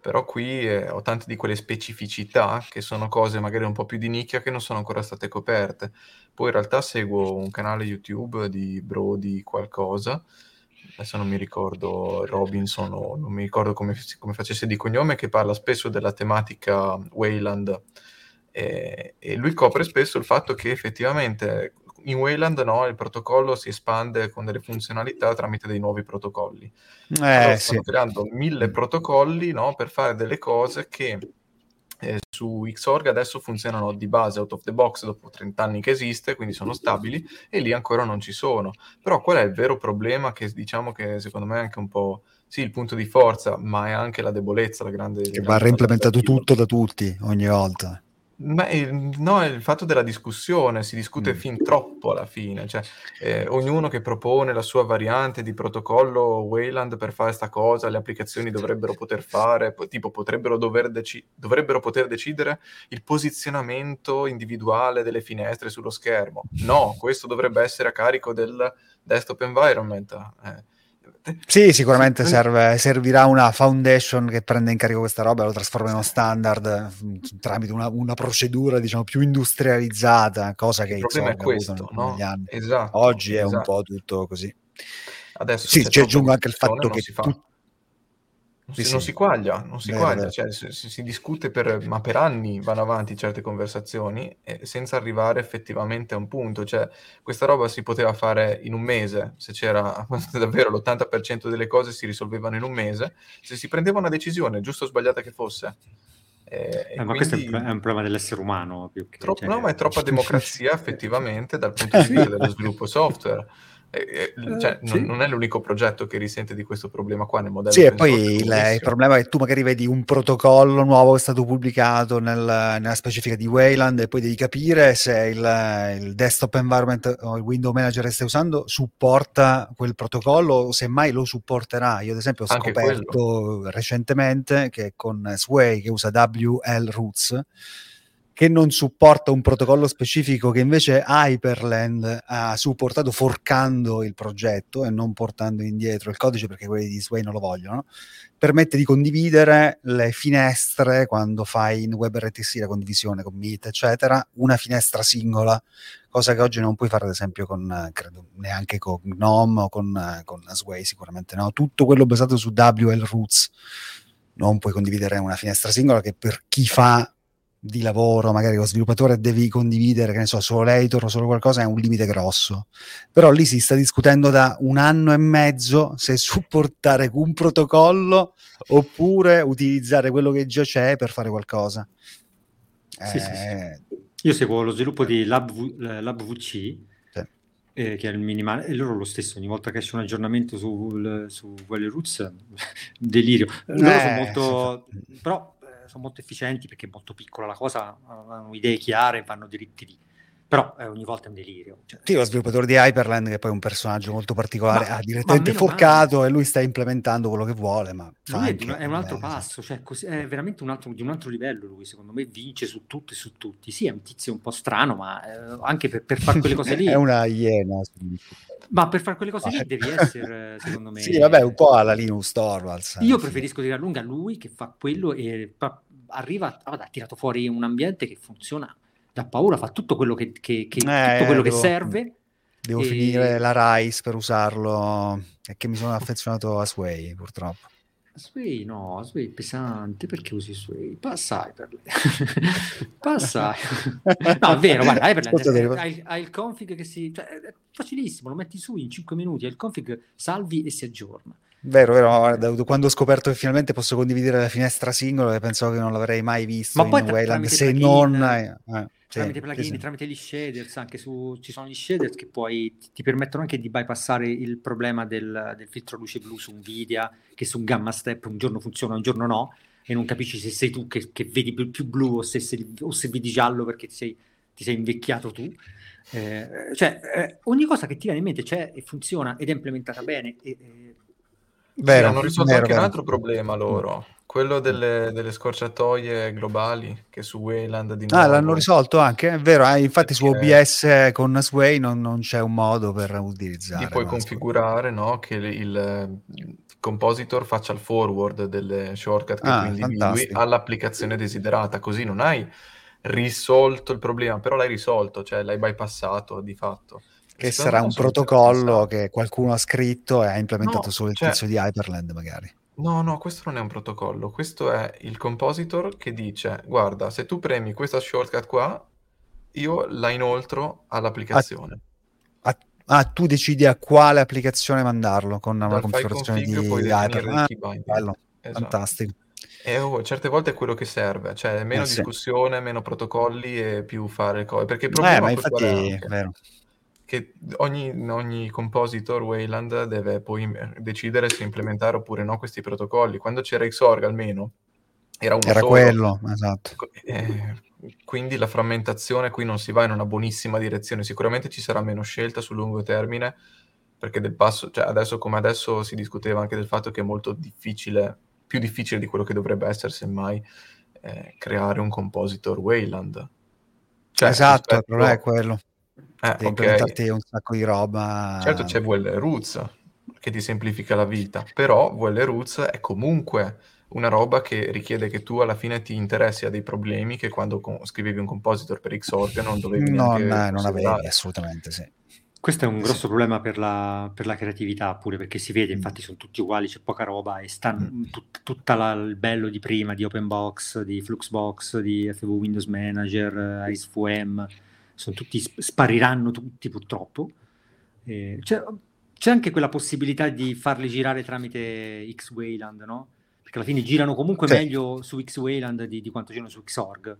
Però qui eh, ho tante di quelle specificità che sono cose magari un po' più di nicchia che non sono ancora state coperte. Poi in realtà seguo un canale YouTube di Brody qualcosa, adesso non mi ricordo Robinson o non mi ricordo come, come facesse di cognome, che parla spesso della tematica Wayland e, e lui copre spesso il fatto che effettivamente in Wayland no, il protocollo si espande con delle funzionalità tramite dei nuovi protocolli.
eh,
Allora
sì.
stanno creando mille protocolli no, per fare delle cose che eh, su Xorg adesso funzionano di base out of the box dopo 30 anni che esiste, quindi sono stabili e lì ancora non ci sono. Però qual è il vero problema che diciamo che secondo me è anche un po' sì, il punto di forza, ma è anche la debolezza, la grande
che va reimplementato tutto da tutti ogni volta.
Ma il, no, è il fatto della discussione, si discute mm. fin troppo alla fine, cioè eh, ognuno che propone la sua variante di protocollo Wayland per fare questa cosa, le applicazioni dovrebbero poter fare, tipo potrebbero, deci- dovrebbero poter decidere il posizionamento individuale delle finestre sullo schermo. No, questo dovrebbe essere a carico del desktop environment. Eh
sì, sicuramente serve, servirà una foundation che prende in carico questa roba e lo trasforma in uno standard tramite una, una procedura diciamo più industrializzata, cosa che
il problema è questo, no? negli anni.
Esatto, Oggi esatto. è un esatto. po' tutto così.
Adesso
sì, ci aggiungo anche il fatto che tu,
non si, sì, non si quaglia, non si, quaglia. Cioè, si, si, discute per, ma per anni vanno avanti certe conversazioni eh, senza arrivare effettivamente a un punto. Cioè, questa roba si poteva fare in un mese, se c'era davvero l'80% delle cose si risolvevano in un mese, se si prendeva una decisione, giusta o sbagliata che fosse.
Eh, eh, ma quindi... questo è un problema dell'essere umano. Più che,
Troppo, cioè... No, ma è troppa democrazia effettivamente dal punto di vista dello sviluppo software. Eh, cioè, sì. non, non, è l'unico progetto che risente di questo problema qua nel modello.
Sì, e poi il, il, problema è che tu magari vedi un protocollo nuovo che è stato pubblicato nel, nella specifica di Wayland e poi devi capire se il, il, desktop environment o il window manager che stai usando supporta quel protocollo o se mai lo supporterà. Io ad esempio ho scoperto recentemente che con Sway che usa WL Roots che non supporta un protocollo specifico che invece Hyperland ha supportato forcando il progetto e non portando indietro il codice perché quelli di Sway non lo vogliono, permette di condividere le finestre quando fai in WebRTC la condivisione con Meet, eccetera, una finestra singola, cosa che oggi non puoi fare ad esempio con, credo, neanche con GNOME o con, con Sway sicuramente no. Tutto quello basato su WL Roots non puoi condividere una finestra singola che per chi fa di lavoro, magari lo sviluppatore devi condividere, che ne so, solo l'editor o solo qualcosa, è un limite grosso. Però lì si sta discutendo da un anno e mezzo se supportare un protocollo oppure utilizzare quello che già c'è per fare qualcosa.
Sì, eh... sì, sì. Io seguo lo sviluppo di LabVC, LabVC eh, che è il minimale, e loro lo stesso, ogni volta che esce un aggiornamento su, su Roots, delirio. Loro eh, sono molto... però sono molto efficienti perché è molto piccola la cosa, hanno idee chiare, vanno diritti lì. Però eh, ogni volta è un delirio.
Cioè, sì, lo sviluppatore di Hyperland, che poi è un personaggio molto particolare, ma, ha direttamente forcato male. e lui sta implementando quello che vuole. Ma
è, è, un altro passo, cioè, così, è veramente un altro, di un altro livello. Lui, secondo me, vince su tutto e su tutti. Sì, è un tizio un po' strano, ma eh, anche per, per fare quelle cose lì.
è una iena.
Ma per fare quelle cose lì devi essere, secondo me.
sì, vabbè, un po' alla Linus Torvalds.
Io preferisco di gran lunga lui che fa quello e arriva, vabbè, ha tirato fuori un ambiente che funziona da paura, fa tutto quello che, che, che, eh, tutto quello devo, che serve.
Devo e... finire la Rice per usarlo, è che mi sono affezionato a Sway purtroppo.
Sway no, Sway pesante, perché usi Sway? Passai per lei. Passai. no, è vero, guarda, Hyperland hai, hai il config che si... Cioè, è facilissimo, lo metti su in 5 minuti, hai il config, salvi e si aggiorna.
Vero, vero, quando ho scoperto che finalmente posso condividere la finestra singola, pensavo che non l'avrei mai visto
Ma poi tra, Wayland, se non...
Eh,
tramite plugin, sì. tramite gli shaders, anche su, ci sono gli shaders che poi ti, ti permettono anche di bypassare il problema del, del, filtro luce blu su Nvidia, che su Gamma Step un giorno funziona, un giorno no, e non capisci se sei tu che, che vedi più, più blu o se, sei, o se, vedi giallo perché ti sei, ti sei invecchiato tu. Eh, cioè, eh, ogni cosa che ti viene in mente c'è e funziona ed è implementata bene. E, e,
Vero, sì, hanno risolto vero, anche vero. un altro problema loro, quello delle, delle, scorciatoie globali che su Wayland di
nuovo... Ah, l'hanno risolto anche, è vero, eh? infatti su OBS con Sway non, non, c'è un modo per utilizzare.
Li puoi configurare, no? Che il, il, compositor faccia il forward delle shortcut che ah, tu individui all'applicazione desiderata, così non hai risolto il problema, però l'hai risolto, cioè l'hai bypassato di fatto
che sarà un protocollo che qualcuno ha scritto e ha implementato no, solo il cioè, tizio di Hyperland magari.
No, no, questo non è un protocollo, questo è il compositor che dice, guarda, se tu premi questa shortcut qua, io la inoltro all'applicazione.
A, a, ah, tu decidi a quale applicazione mandarlo con una configurazione config, di Hyperland. Ah,
Esatto.
fantastico.
E oh, certe volte è quello che serve, cioè meno
Eh, sì.
discussione, meno protocolli e più fare cose. Perché il
Eh, ma
è
infatti,
anche?
è vero.
Che ogni, ogni compositor Wayland deve poi decidere se implementare oppure no questi protocolli. Quando c'era Xorg almeno era uno
Era
solo.
quello, esatto.
Eh, quindi la frammentazione qui non si va in una buonissima direzione. Sicuramente ci sarà meno scelta sul lungo termine, perché del passo, cioè adesso come adesso si discuteva anche del fatto che è molto difficile, più difficile di quello che dovrebbe essere semmai, eh, creare un compositor Wayland. Cioè,
esatto,
rispetto-
è quello.
Eh,
Devi
ok.
implementarti un sacco di roba.
Certo c'è VL Roots che ti semplifica la vita, però VL Roots è comunque una roba che richiede che tu alla fine ti interessi a dei problemi che quando co- scrivevi un compositor per Xorg non dovevi
non,
neanche
eh, non avevi, assolutamente sì.
Questo è un grosso
Sì.
problema per la, per la creatività pure, perché si vede,
Mm.
infatti sono tutti uguali, c'è poca roba e sta
Mm.
tut- tutta la- il bello di prima, di OpenBox, di Fluxbox, di FV Windows Manager, eh, sono tutti, sp- spariranno tutti purtroppo. E c'è, c'è anche quella possibilità di farli girare tramite X-Wayland, no? Perché alla fine girano comunque
Sì.
meglio su X-Wayland di, di quanto girano su Xorg,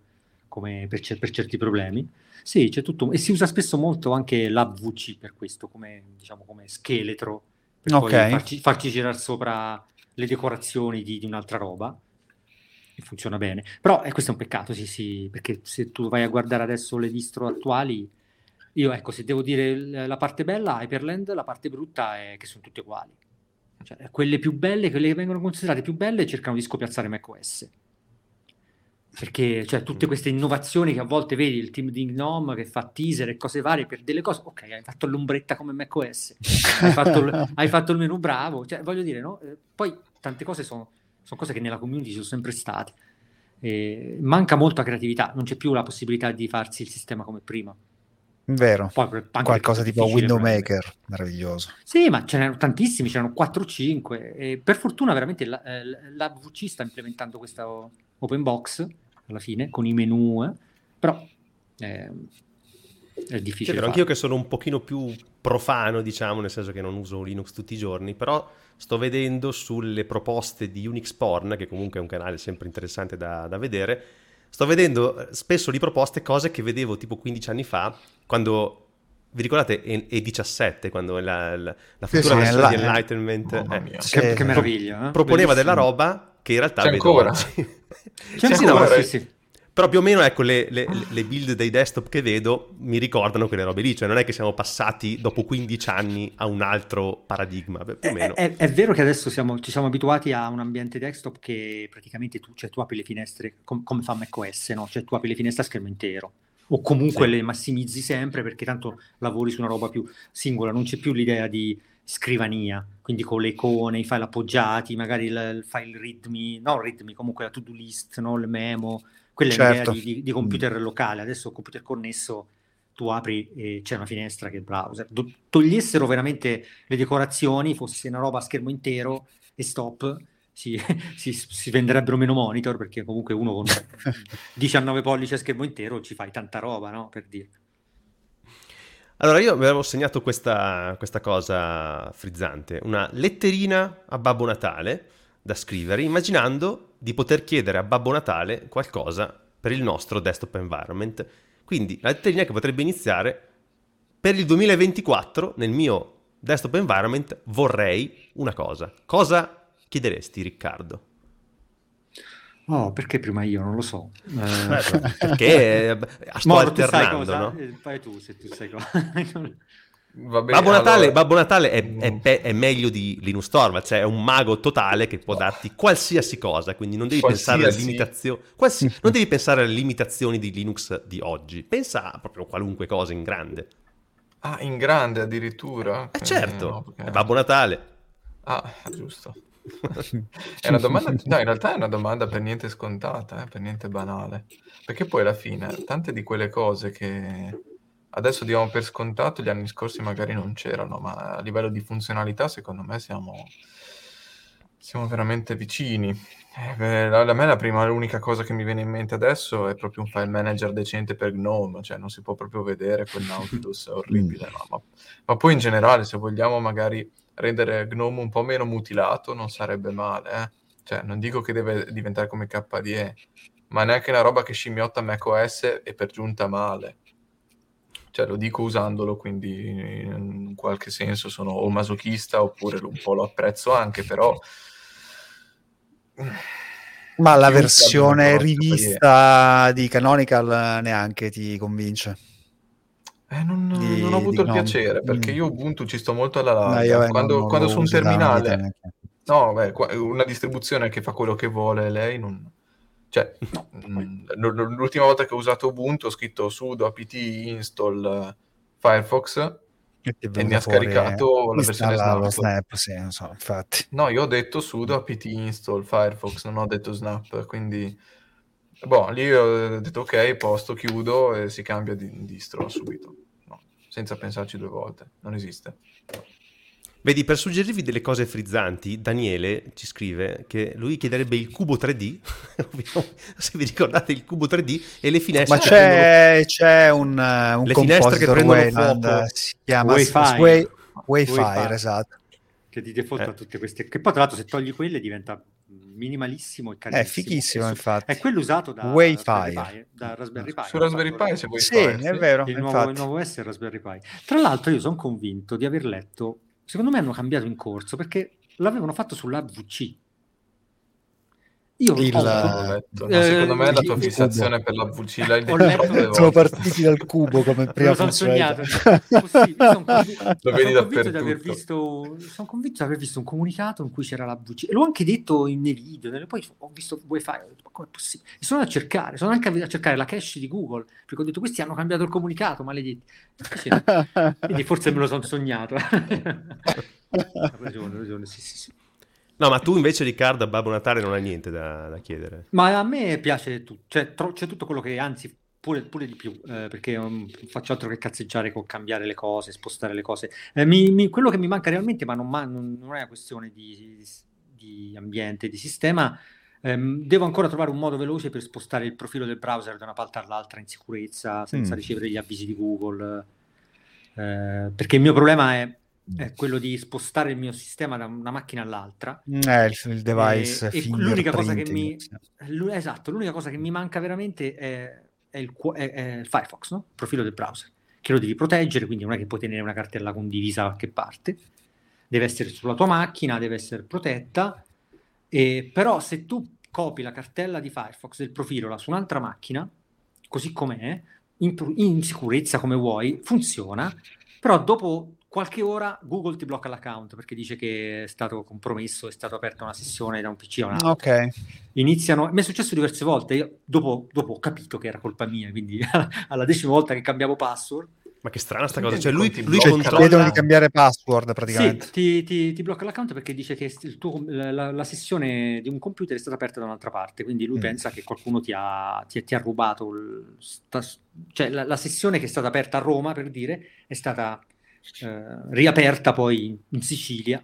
come per, per certi problemi. Sì, c'è tutto, e si usa spesso molto anche l'AVC per questo, come, diciamo, come scheletro, per
Ok.
poi farci, farci girare sopra le decorazioni di, di un'altra roba. E funziona bene. Però eh, questo è un peccato, sì, sì, perché se tu vai a guardare adesso le distro attuali, io ecco, se devo dire la parte bella, Hyperland, la parte brutta è che sono tutte uguali. Cioè, quelle più belle, quelle che vengono considerate più belle, cercano di scopiazzare macOS. Perché cioè, tutte queste innovazioni che a volte vedi il team di Gnome che fa teaser e cose varie per delle cose, ok, hai fatto l'ombretta come macOS, hai fatto il, hai fatto il menu bravo, cioè, voglio dire, no? Eh, poi tante cose sono, sono cose che nella community sono sempre state. Eh, manca molta creatività, non c'è più la possibilità di farsi il sistema come prima.
Vero.
Poi,
Qualcosa tipo Window. Maker, meraviglioso.
Sì, ma ce n'erano tantissimi, c'erano 4-5 e per fortuna veramente la, eh, la VC sta implementando questa o- open box alla fine con i menu, eh, però eh, è
Sì,
difficile.
però
farlo.
anch'io che sono un pochino più profano, diciamo, nel senso che non uso Linux tutti i giorni, però sto vedendo sulle proposte di Unix Porn, che comunque è un canale sempre interessante da, da vedere, sto vedendo eh, spesso di proposte cose che vedevo tipo 15 anni fa, quando... Vi ricordate E- E17, quando la, la, la futura
sì,
versione di
eh.
Enlightenment eh.
Sì,
Che, che meraviglia. eh?
proponeva della
Bellissimo.
roba che in realtà
C'è
vedo
ancora?
oggi.
C'è
sì,
ancora,
no, ma-
sì, sì.
Però più o meno ecco le, le- le build dei desktop che vedo mi ricordano quelle robe lì, cioè non è che siamo passati dopo 15 anni a un altro paradigma, più o
È,
meno.
è- è vero che adesso siamo- ci siamo abituati a un ambiente desktop che praticamente tu, cioè, tu apri le finestre com- come fa macOS, no? Cioè tu apri le finestre a schermo intero o comunque
Sì.
le massimizzi sempre perché tanto lavori su una roba più singola, non c'è più l'idea di scrivania, quindi con le icone, i file appoggiati, magari il, il file readme, no readme, comunque la to-do list, no? il memo, quella è
Certo.
l'idea di, di- di computer locale, adesso computer connesso tu apri e c'è una finestra che è il browser. Do- togliessero veramente le decorazioni, fosse una roba a schermo intero e stop, si, si- si venderebbero meno monitor perché comunque uno con 19 pollici a schermo intero ci fai tanta roba, no? Per dire.
Allora io mi avevo segnato questa, questa cosa frizzante, una letterina a Babbo Natale da scrivere, immaginando di poter chiedere a Babbo Natale qualcosa per il nostro desktop environment. Quindi la letterina che potrebbe iniziare per il 2024 nel mio desktop environment vorrei una cosa. Cosa chiederesti Riccardo?
Oh, perché prima io? Non lo so. Eh,
Eh, perché eh, sto
sai
alternando, no?
Eh, Fai tu se tu sai cosa.
Va bene,
Babbo Natale,
allora-
Babbo Natale è,
Mm.
è pe- è meglio di Linus Torvalds, cioè è un mago totale che può darti qualsiasi cosa, quindi non devi pensare alle limitazioni, qualsi- non devi pensare alle limitazioni di Linux di oggi, pensa a proprio qualunque cosa in grande.
Ah, in grande addirittura?
Eh certo,
no, perché-
è Babbo Natale.
Ah, giusto. È una domanda, no, in realtà è una domanda per niente scontata, eh, per niente banale. Perché poi alla fine tante di quelle cose che adesso diamo per scontato gli anni scorsi magari non c'erano, ma a livello di funzionalità secondo me siamo, siamo veramente vicini. Eh, a me la prima, l'unica cosa che mi viene in mente adesso è proprio un file manager decente per GNOME, cioè non si può proprio vedere quel Nautilus orribile, no? ma, ma poi in generale se vogliamo magari rendere GNOME un po' meno mutilato non sarebbe male, eh. Cioè, non dico che deve diventare come KDE, ma neanche una roba che scimmiotta macOS e per giunta male. Cioè, lo dico usandolo, quindi in qualche senso sono o masochista oppure un po' lo apprezzo anche, però...
Ma la versione rivista di Canonical neanche ti convince?
Eh, non, di, non, ho avuto il no. piacere perché io Ubuntu ci sto molto alla larga. No, quando, non, quando su un terminale, no, beh, una distribuzione che fa quello che vuole lei, non, cioè, mm, l'ultima volta che ho usato Ubuntu ho scritto sudo apt install Firefox e, e mi ha scaricato la versione Snap.
Snap sì, so, infatti.
No, io ho detto sudo apt install Firefox, non ho detto Snap, quindi Boh, lì ho detto ok, posto, chiudo e si cambia di distro subito. No, senza pensarci due volte, non esiste.
Vedi, per suggerirvi delle cose frizzanti, Daniele ci scrive che lui chiederebbe il cubo 3D, se vi ricordate il cubo 3D e le finestre.
Ma c'è, prendono... c'è un, uh, un
le finestre che prendono Wayland, fuoco.
si chiama Wayfire, Way, Wayfire, Wayfire esatto.
Che di default eh. ha tutte queste, che poi tra l'altro se togli quelle diventa minimalissimo e carissimo.
È fighissimo, infatti.
È quello usato da
Wayfire.
Da Raspberry Pi.
Su Raspberry Pi se vuoi
Sì, è vero.
Il nuovo, il nuovo, S è Raspberry Pi. Tra l'altro io sono convinto di aver letto, secondo me hanno cambiato in corso, perché l'avevano fatto sull'AVC
io il... ho letto. Eh, secondo me la tua fissazione per la
letto Sono partiti dal cubo come prima
sono sognato. sono convinto, Lo vedi dappertutto. Di aver visto, sono convinto di aver visto un comunicato in cui c'era la VC. E l'ho anche detto nei video. Poi ho visto wifi. Ho detto, ma com'è possibile? E sono a cercare. Sono anche a cercare la cache di Google. Perché ho detto, questi hanno cambiato il comunicato, maledetti. Quindi forse me lo sono sognato. ha ragione, ha ragione. Sì, sì, sì.
No, ma tu invece, Riccardo, a Babbo Natale non hai niente da, da chiedere.
Ma a me piace tutto, cioè, tro- c'è tutto quello che, anzi, pure, pure di più, eh, perché um, faccio altro che cazzeggiare con cambiare le cose, spostare le cose. Eh, mi, mi, quello che mi manca realmente, ma non, ma, non, non è una questione di, di, ambiente, di sistema, ehm, devo ancora trovare un modo veloce per spostare il profilo del browser da una parte all'altra in sicurezza, senza mm. ricevere gli avvisi di Google. Eh, perché il mio problema è è quello di spostare il mio sistema da una macchina all'altra.
Eh, il, il device
e, e l'unica cosa che mi esatto, l'unica cosa che mi manca veramente è, è, il, è, è il, Firefox, no? il profilo del browser, che lo devi proteggere, quindi non è che puoi tenere una cartella condivisa da qualche parte, deve essere sulla tua macchina, deve essere protetta, e, però se tu copi la cartella di Firefox del profilo su un'altra macchina, così com'è, in, in sicurezza come vuoi, funziona, però dopo qualche ora Google ti blocca l'account perché dice che è stato compromesso, è stata aperta una sessione da un PC a un altro.
Ok.
Iniziano, mi è successo diverse volte, io dopo, dopo ho capito che era colpa mia, quindi alla decima volta che cambiavo password
ma che strana sta cosa, cioè lui,
lui cioè, controlla... chiedono di cambiare password praticamente.
Sì, ti, ti, ti, blocca l'account perché dice che tuo, la, la, sessione di un computer è stata aperta da un'altra parte, quindi lui mm. pensa che qualcuno ti ha, ti, ti ha rubato, il, sta, cioè la, la, sessione che è stata aperta a Roma, per dire, è stata riaperta poi in Sicilia.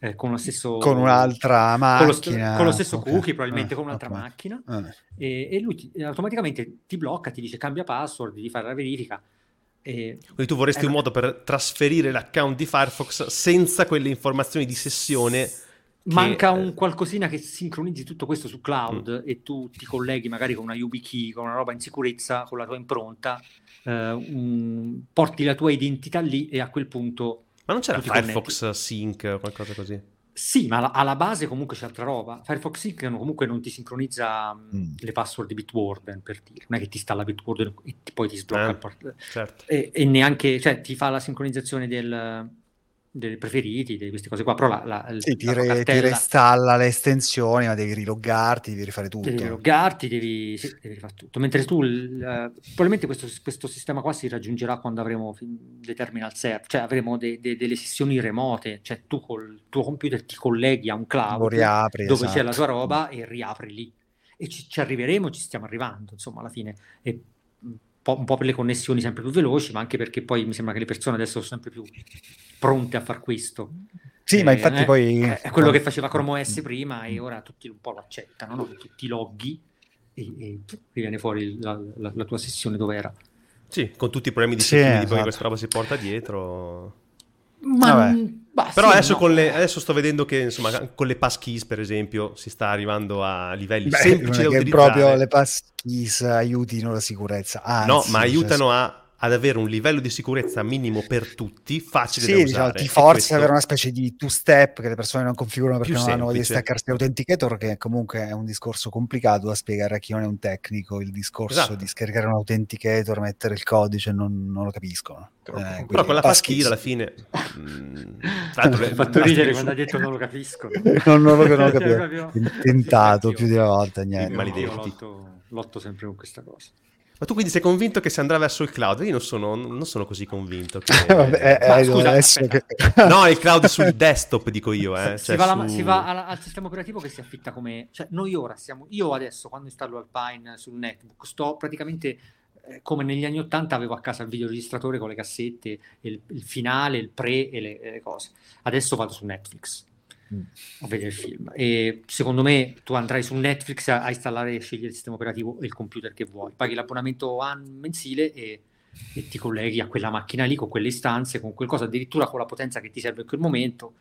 Eh, con, lo stesso,
con un'altra macchina
con lo, st- con lo stesso okay. cookie probabilmente eh, con un'altra okay. macchina eh. e, e, lui ti, automaticamente ti blocca ti dice cambia password di fare la verifica
e, Quindi tu vorresti un modo per trasferire l'account di Firefox senza quelle informazioni di sessione
Manca un qualcosina che sincronizzi tutto questo su cloud mm. e tu ti colleghi magari con una YubiKey, con una roba in sicurezza, con la tua impronta eh, un, porti la tua identità lì e a quel punto...
Ma non c'era Firefox connetti. Sync o qualcosa così?
Sì, ma alla base comunque c'è altra roba. Firefox Sync comunque non ti sincronizza mm. le password di Bitwarden, per dire. Non è che ti installa Bitwarden e poi ti sblocca eh, il port- certo. e, e, neanche, cioè ti fa la sincronizzazione del, dei preferiti, di queste cose qua, però la, la,
sì, ti, re, cartella... ti, reinstalla le estensioni, ma devi riloggarti, devi rifare tutto.
Devi riloggarti, devi, sì, devi rifare tutto. Mentre tu, uh, probabilmente questo, questo, sistema qua si raggiungerà quando avremo dei terminal server, cioè avremo de, de, delle sessioni remote, cioè tu col tuo computer ti colleghi a un cloud
riapri,
dove esatto. c'è la tua roba e riapri lì. E ci, ci arriveremo, ci stiamo arrivando, insomma, alla fine. E, un po' per le connessioni sempre più veloci, ma anche perché poi mi sembra che le persone adesso sono sempre più pronte a far questo.
Sì, eh, ma infatti
eh,
poi...
È quello che faceva Chrome OS prima e ora tutti un po' lo accettano, no? tutti i loghi e, e viene fuori la, la, la, tua sessione dove era.
Sì, con tutti i problemi di sì, security esatto. poi questa roba si porta dietro.
Ma Bah,
Però
sì,
adesso,
no,
con le-
eh.
adesso sto vedendo che insomma con le passkeys per esempio si sta arrivando a livelli
Beh,
semplici da utilizzare.
proprio le passkeys aiutino la sicurezza. Anzi,
No, ma
cioè,
aiutano a- ad avere un livello di sicurezza minimo per tutti, facile
Sì,
da
diciamo,
usare.
ti
E
forza
questo-
ad avere una specie di two-step che le persone non configurano perché
Più
non hanno voglia di
semplice.
staccarsi l'authenticator, che comunque è un discorso complicato da spiegare a chi non è un tecnico. Il discorso
Esatto.
di scaricare un authenticator, mettere il codice, non, non lo capiscono. Eh.
Però con la
passkey
alla fine... tra l'altro
Mi ha fatto ridere quando ha detto non lo capisco.
non, non lo, non lo
Cioè,
capivo.
proprio-
Tentato
Sì,
più di una volta, niente.
Io lotto, lotto sempre con questa cosa.
Ma tu quindi sei convinto che si andrà verso il cloud? Io non sono, non sono così convinto. Che...
Vabbè,
Ma
eh,
scusa,
che-
No, il cloud sul desktop dico io. Eh.
si,
cioè
va, alla-
su-
si va alla- al sistema operativo che si affitta come... Cioè, noi ora siamo... Io adesso, quando installo Alpine sul netbook, sto praticamente eh, come negli anni 80 avevo a casa il videoregistratore con le cassette, il, il finale, il pre e le, le cose. Adesso vado su Netflix. A vedere il film. E secondo me tu andrai su Netflix a, a installare e scegliere il sistema operativo e il computer che vuoi. Paghi l'abbonamento mensile e, e ti colleghi a quella macchina lì con quelle istanze, con qualcosa addirittura con la potenza che ti serve in quel momento.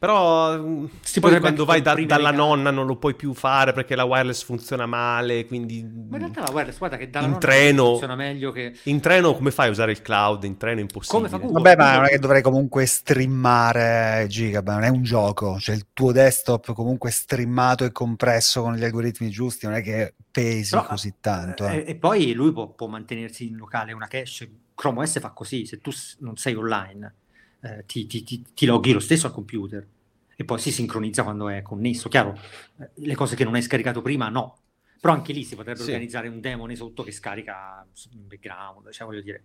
Però
Si
poi quando vai da- dalla nonna non lo puoi più fare perché la wireless funziona male, quindi...
Ma in realtà la wireless, guarda che dalla
In
nonna
treno-
funziona meglio che...
In treno come fai a usare il cloud? In treno è impossibile.
Come fa Google?
Vabbè, ma non è che dovrei comunque streamare Gigabyte, non è un gioco, cioè il tuo desktop comunque streamato e compresso con gli algoritmi giusti, non è che pesi
Però,
così tanto.
eh,
eh.
E, poi lui può, può mantenersi in locale una cache. Chrome OS fa così, se tu non sei online eh, ti, ti, ti, ti loghi lo stesso al computer e poi si sincronizza quando è connesso. Chiaro, eh, le cose che non hai scaricato prima no, però anche lì si potrebbe
Sì.
organizzare un demone sotto che scarica in background, cioè voglio dire,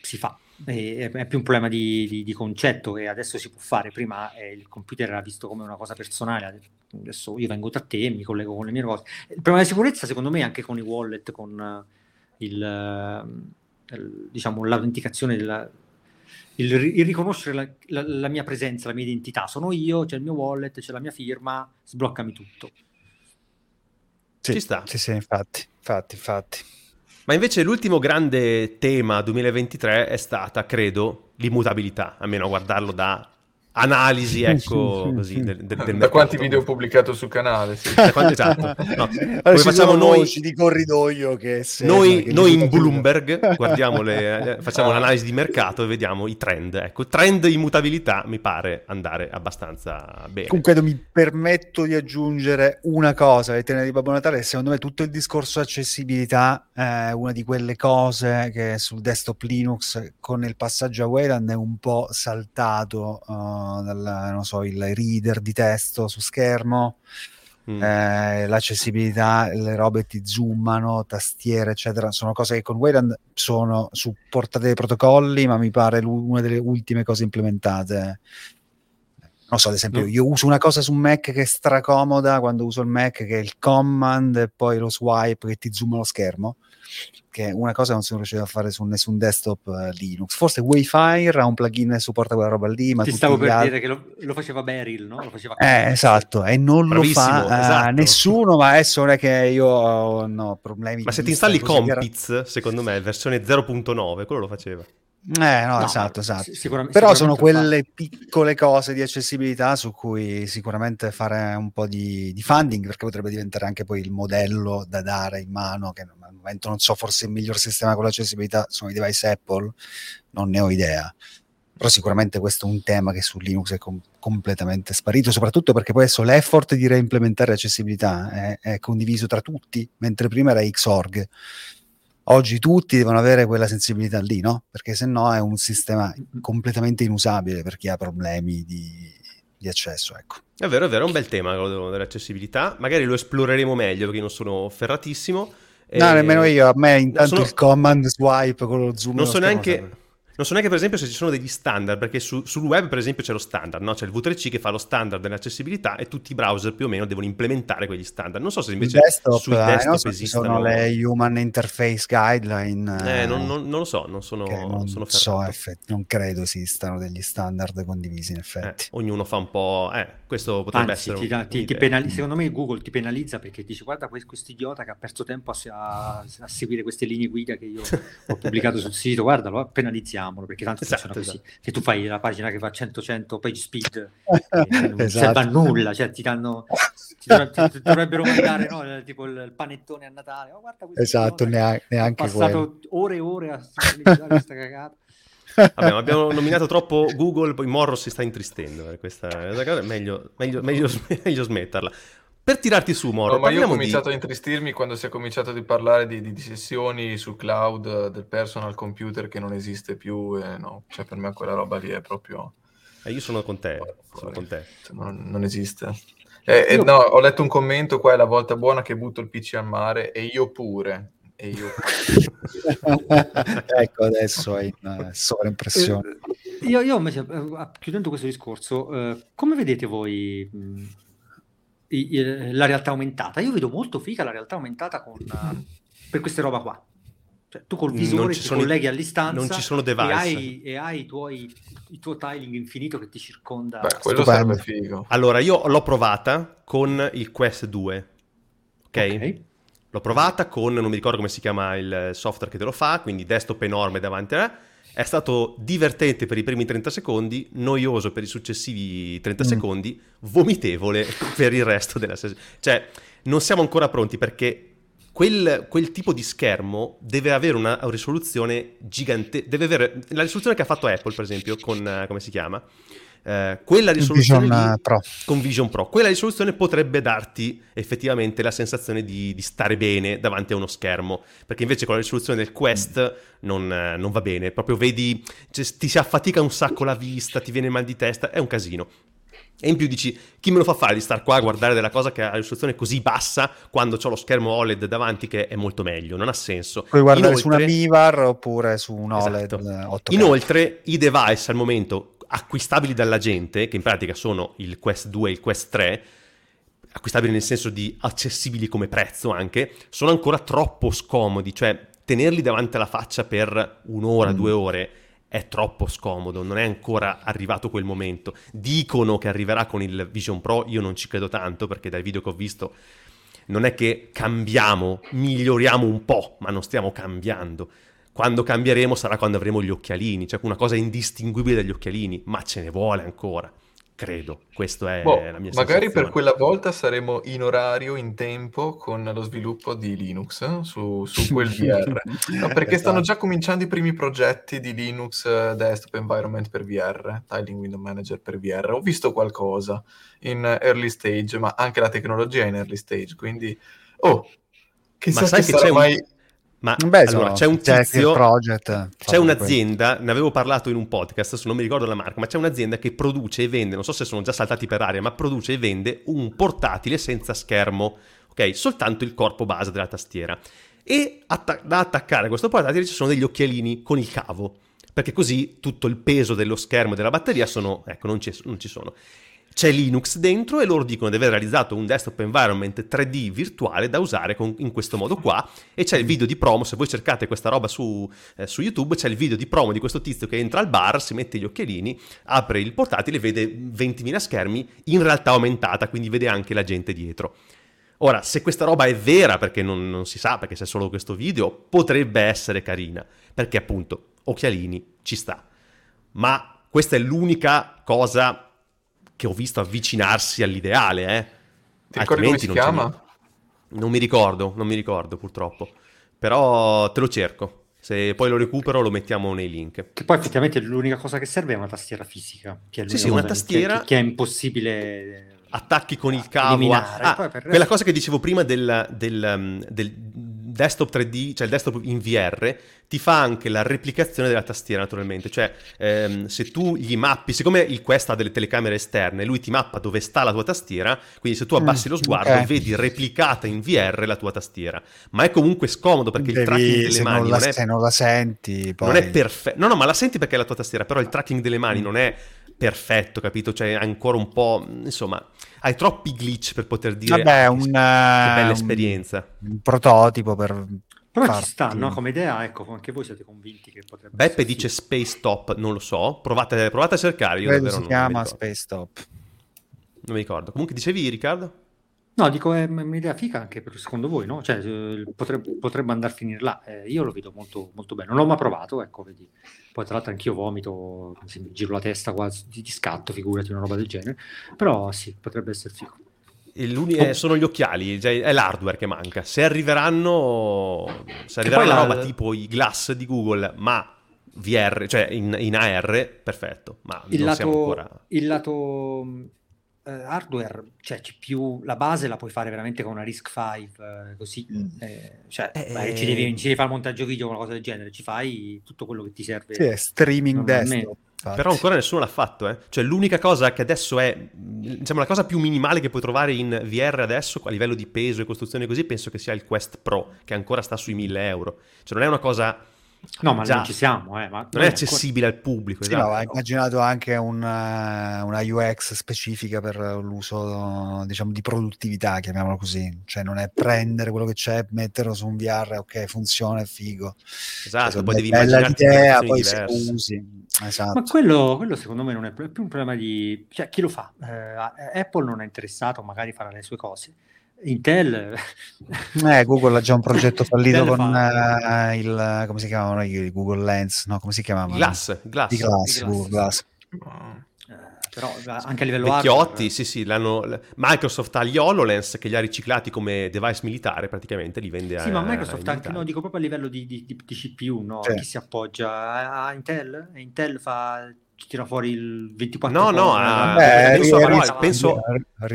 si fa. E- è più un problema di, di- di concetto e adesso si può fare. Prima eh, il computer era visto come una cosa personale, adesso io vengo da te, mi collego con le mie cose. Il problema di sicurezza, secondo me, anche con i wallet, con il, eh, il- diciamo, l'autenticazione della. Il, il riconoscere la, la- la mia presenza, la mia identità, sono io, c'è il mio wallet, c'è la mia firma, sbloccami tutto.
Sì,
ci sta.
Sì, sì, infatti, infatti, infatti.
Ma invece l'ultimo grande tema 2023 è stata, credo, l'immutabilità, almeno a guardarlo da analisi, ecco, così, del, del, del
da quanti video ho pubblicato sul canale? Sì.
Da quanti- esatto. No,
Allora,
facciamo noi,
voci di corridoio che sembrano
noi,
che
noi in Bloomberg guardiamo le, eh, facciamo
Ah.
un'analisi di mercato e vediamo i trend. Ecco, trend immutabilità mi pare andare abbastanza bene.
Comunque mi permetto di aggiungere una cosa all'interno di Babbo Natale, secondo me tutto il discorso accessibilità è una di quelle cose che sul desktop Linux con il passaggio a Wayland è un po' saltato uh, dal, non so, il reader di testo su schermo,
Mm.
eh, l'accessibilità, le robe ti zoomano, tastiere, eccetera, sono cose che con Wayland sono supportate dai protocolli, ma mi pare l'u- una delle ultime cose implementate. Non so, ad esempio,
No.
io uso una cosa su Mac che è stracomoda quando uso il Mac, che è il command e poi lo swipe che ti zooma lo schermo, che è una cosa che non sono riuscito a fare su nessun desktop eh, Linux. Forse Wayfire ha un plugin che supporta quella roba lì, ma
Ti
tutti
stavo per
altri-
dire che lo, lo faceva Beryl, no? Lo faceva
eh, esatto, e non
Bravissimo,
lo fa eh,
esatto.
nessuno, ma adesso non è che io ho no, problemi.
Ma
di
se ti installi Compiz, secondo me, versione 0.9, quello lo faceva.
Eh, no,
No,
esatto, esatto.
si- sicuramen-
Però
sicuramente
sono
lo fa.
quelle piccole cose di accessibilità su cui sicuramente fare un po' di, di funding, perché potrebbe diventare anche poi il modello da dare in mano, che momento non so, forse il miglior sistema con l'accessibilità sono i device Apple, non ne ho idea. Però sicuramente questo è un tema che su Linux è com- completamente sparito, soprattutto perché poi adesso l'effort di reimplementare accessibilità è, è condiviso tra tutti, mentre prima era Xorg. Oggi tutti devono avere quella sensibilità lì, no? Perché se no è un sistema completamente inusabile per chi ha problemi di, di accesso, ecco.
È vero, è vero, è un bel tema quello dell'accessibilità. Magari lo esploreremo meglio perché non sono ferratissimo.
No,
E-
nemmeno io, a me intanto
sono-
il command swipe con lo zoom
Non so, neanche,
serve.
Non so neanche, per esempio, se ci sono degli standard, perché su- sul web, per esempio, c'è lo standard, no? C'è il V3C che fa lo standard dell'accessibilità e tutti i browser più o meno devono implementare quegli standard. Non so se invece
desktop,
sui
eh,
desktop
non so, ci
esistano...
sono le Human Interface Guideline.
Eh, non, non- non lo so, non sono,
che non
sono
so, effetti, non credo esistano degli standard condivisi in
Eh,
effetti.
ognuno fa un po'... Eh, questo potrebbe
Anzi,
essere
ti
un-
ti- ti penali- secondo me Google ti penalizza perché dice guarda questo idiota che ha perso tempo a, a- a seguire queste linee guida che io ho pubblicato sul sito, guardalo, penalizziamo. Ignoriamolo, perché tanto
Esatto,
funziona così.
esatto.
Se tu fai la pagina che fa 100-100 page speed, eh, non
Esatto.
serve a nulla, cioè ti danno... ti dovre- ti- dovrebbero mandare no, il- tipo il, il panettone a Natale. Oh, guarda
Esatto,
cosa,
neanche,
ho
neanche quello.
passato ore e ore a questa cagata.
Vabbè, abbiamo nominato troppo Google, poi Morro si sta intristendo per questa, questa cosa, meglio, meglio, meglio, meglio smetterla. Per tirarti su, Morro,
No, ma io ho
parliamo di...
cominciato a intristirmi quando si è cominciato di parlare di, di, di sessioni sul cloud eh, del personal computer che non esiste più. E no, cioè per me quella roba lì è proprio...
Eh, io sono con te,
fuori,
sono
fuori.
con te.
Cioè, non, non esiste. E, e
Io-
no, ho letto un commento qua, è la volta buona che butto il PC al mare e io pure. E io
ecco, adesso in eh, sovraimpressione.
Eh, io, io invece, eh, chiudendo questo discorso, eh, come vedete voi la realtà aumentata? Io vedo molto figa la realtà aumentata con, eh, per queste roba qua. Cioè, tu col visore
ci
ti
sono i-
colleghi all'istanza
non ci sono
e
device.
hai, e hai i tuoi il tuo tiling infinito che ti circonda.
Beh, quello
Stupendo.
sarebbe figo.
Allora, io l'ho provata con il Quest 2, ok?
Ok.
L'ho provata con, non mi ricordo come si chiama il software che te lo fa, quindi desktop enorme davanti a... È stato divertente per i primi 30 secondi, noioso per i successivi 30
Mm.
secondi, vomitevole per il resto della sessione. Cioè, non siamo ancora pronti perché quel, quel tipo di schermo deve avere una risoluzione gigante. Deve avere la risoluzione che ha fatto Apple, per esempio, con come si chiama? Eh, quella risoluzione
Vision
lì-
eh, Pro.
con Vision Pro. Quella risoluzione potrebbe darti effettivamente la sensazione di, di stare bene davanti a uno schermo, perché invece con la risoluzione del Quest non, eh, non va bene, proprio vedi, cioè, ti si affatica un sacco la vista, ti viene mal di testa, è un casino. E in più dici, chi me lo fa fare di star qua a guardare della cosa che ha la risoluzione così bassa quando ho lo schermo OLED davanti che è molto meglio, non ha senso.
Puoi guardare su una
Inoltre-
Mivar oppure su un OLED
Esatto.
eh, 8K.
Inoltre, i device al momento acquistabili dalla gente, che in pratica sono il Quest 2 e il Quest 3, acquistabili nel senso di accessibili come prezzo anche, sono ancora troppo scomodi, cioè tenerli davanti alla faccia per un'ora,
Mm.
due ore è troppo scomodo, non è ancora arrivato quel momento. Dicono che arriverà con il Vision Pro, io non ci credo tanto perché dai video che ho visto non è che cambiamo, miglioriamo un po', ma non stiamo cambiando. Quando cambieremo sarà quando avremo gli occhialini, cioè una cosa indistinguibile dagli occhialini, ma ce ne vuole ancora, credo. Questa è
Boh,
la mia
magari per
sensazione.
quella volta saremo in orario, in tempo, con lo sviluppo di Linux eh, su, su quel VR. No, perché stanno
Esatto.
già cominciando i primi progetti di Linux eh, Desktop Environment per VR, Tiling Window Manager per VR. Ho visto qualcosa in eh, early stage, ma anche la tecnologia è in early stage, quindi... Oh, chissà
Ma sai
che
che
sarà
c'è un-
mai...
Ma
Beh,
allora, c'è un tizio...
project,
C'è un'azienda, ne avevo parlato in un podcast, adesso non mi ricordo la marca, ma c'è un'azienda che produce e vende, non so se sono già saltati per aria, ma produce e vende un portatile senza schermo, ok? Soltanto il corpo base della tastiera. E atta- da attaccare a questo portatile ci sono degli occhialini con il cavo, perché così tutto il peso dello schermo e della batteria sono, ecco, non ci, non ci sono. C'è Linux dentro e loro dicono di aver realizzato un desktop environment 3D virtuale da usare con- in questo modo qua e c'è il video di promo, se voi cercate questa roba su, eh, su YouTube, c'è il video di promo di questo tizio che entra al bar, si mette gli occhialini, apre il portatile e vede 20.000 schermi in realtà aumentata, quindi vede anche la gente dietro. Ora, se questa roba è vera, perché non, non si sa, perché c'è solo questo video, potrebbe essere carina, perché appunto, occhialini, ci sta. Ma questa è l'unica cosa che ho visto avvicinarsi all'ideale, eh.
Ti ricordi come
Altrimenti
si
c'è
chiama?
niente. Non mi ricordo, non mi ricordo purtroppo. Però te lo cerco. Se poi lo recupero lo mettiamo nei link.
Che poi effettivamente l'unica cosa che serve è una tastiera fisica. Che è
Sì, sì, una tastiera-
Che, che è impossibile.
Attacchi con il cavo. Ah,
poi per il
quella
resto-
cosa che dicevo prima del, del, del desktop 3D, cioè il desktop in VR, ti fa anche la replicazione della tastiera naturalmente. Cioè, ehm, se tu gli mappi, siccome il Quest ha delle telecamere esterne, lui ti mappa dove sta la tua tastiera, quindi se tu abbassi
Mm,
lo sguardo
ok.
vedi replicata in VR la tua tastiera. Ma è comunque scomodo perché il
Devi-
tracking delle mani
non la,
non è
se non la senti, poi...
non è perfetto. No, no, ma la senti perché è la tua tastiera, però il tracking delle mani
Mm.
non è perfetto, capito? Cioè, è ancora un po'. Insomma, hai troppi glitch per poter dire.
Vabbè,
"Ah,
un,
che
eh,
bella
un-
esperienza.
un prototipo per
Però
farti-
ci sta, no? Come idea, ecco, anche voi siete convinti che potrebbe
Beppe
essere
dice
figo.
Space Top, non lo so. Provate, provate a cercare. Io
credo
davvero
si
non,
chiama. Space Top.
Non mi ricordo. Comunque dicevi, Riccardo?
No, dico, è un'idea figa anche per, secondo voi, no? Cioè, eh, potrebbe, potrebbe andare a finire là. Eh, io lo vedo molto, molto bene. Non l'ho mai provato, ecco, vedi. Poi tra l'altro anch'io vomito, mi giro la testa quasi di, di scatto, figurati, una roba del genere. Però sì, potrebbe essere figo.
Oh. sono gli occhiali, cioè è l'hardware che manca. Se arriveranno, se arriverà una roba tipo i glass di Google, ma VR, cioè in, in AR, perfetto. Ma
il
lato,
ancora... il lato eh, hardware, cioè CPU, la base la puoi fare veramente con una RISC-V, eh, così, mm. eh, cioè, eh, ci, devi, ci, devi, fare il montaggio video o una cosa del genere, ci fai tutto quello che ti serve.
Sì, è streaming desktop.
Infatti. Però ancora nessuno l'ha fatto, eh. Cioè l'unica cosa che adesso è, diciamo, la cosa più minimale che puoi trovare in VR adesso, a livello di peso e costruzione così, penso che sia il Quest Pro, che ancora sta sui 1000 euro. Cioè non è una cosa
No, ma Già. non ci siamo, eh,
non è accessibile ancora... al pubblico.
Sì, esatto. no, ha immaginato anche una, una, UX specifica per l'uso, diciamo, di produttività, chiamiamolo così. Cioè, non è prendere quello che c'è, metterlo su un VR, ok, funziona, è figo.
Esatto, cioè, poi devi
immaginare l'idea, poi se usi. Esatto.
Ma quello, quello, secondo me non è più un problema di... Cioè, chi lo fa? Eh, Apple non è interessato, magari farà le sue cose Intel
eh, Google ha già un progetto fallito con uh, il come si chiamavano i Google Lens no come si chiamavano
Glass Glass,
di Glass, Glass. Glass.
Eh, però anche a livello
Vecchiotti, hardware, sì, sì, l'hanno... Microsoft ha gli HoloLens che li ha riciclati come device militare, praticamente li vende
a Sì, ma Microsoft anche, no, dico proprio a livello di, di, di, di CPU, no? Sì. Chi si appoggia a Intel? Intel fa tira fuori il 24
No, no, a... Beh, penso, penso,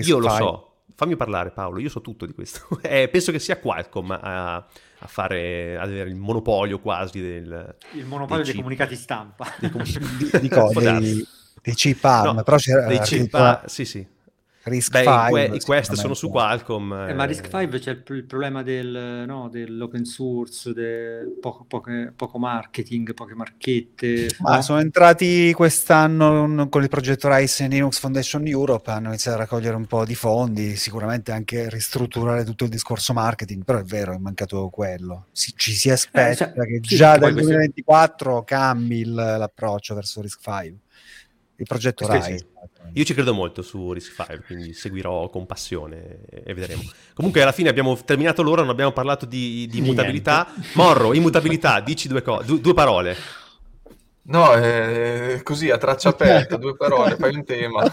io lo so fammi parlare Paolo, io so tutto di questo. eh, penso che sia Qualcomm a, a, fare, ad avere il monopolio quasi del...
Il monopolio dei, dei comunicati stampa.
Dei, com- di, di, dei, dei chip ARM, no, però c'era...
Dei chip, ah, sì sì. Risk Beh, 5, i, quest sono su Qualcomm.
Eh, ma Risk 5 c'è il, il problema del, no, dell'open source, del poco, poche, poco, marketing, poche marchette.
Ma sono entrati quest'anno con il progetto Rise Linux Foundation Europe, hanno iniziato a raccogliere un po' di fondi, sicuramente anche ristrutturare tutto il discorso marketing, però è vero, è mancato quello. Si, ci si aspetta eh, cioè, che sì, già dal 2024 questo... cambi il, l'approccio verso Risk 5 il progetto sì, Rise. Sì.
Io ci credo molto su Risk 5, quindi seguirò con passione e vedremo. Comunque alla fine abbiamo terminato l'ora, non abbiamo parlato di, di immutabilità. Morro, immutabilità, dici due, co- due, due parole.
No, eh, così a traccia aperta, due parole, fai un tema.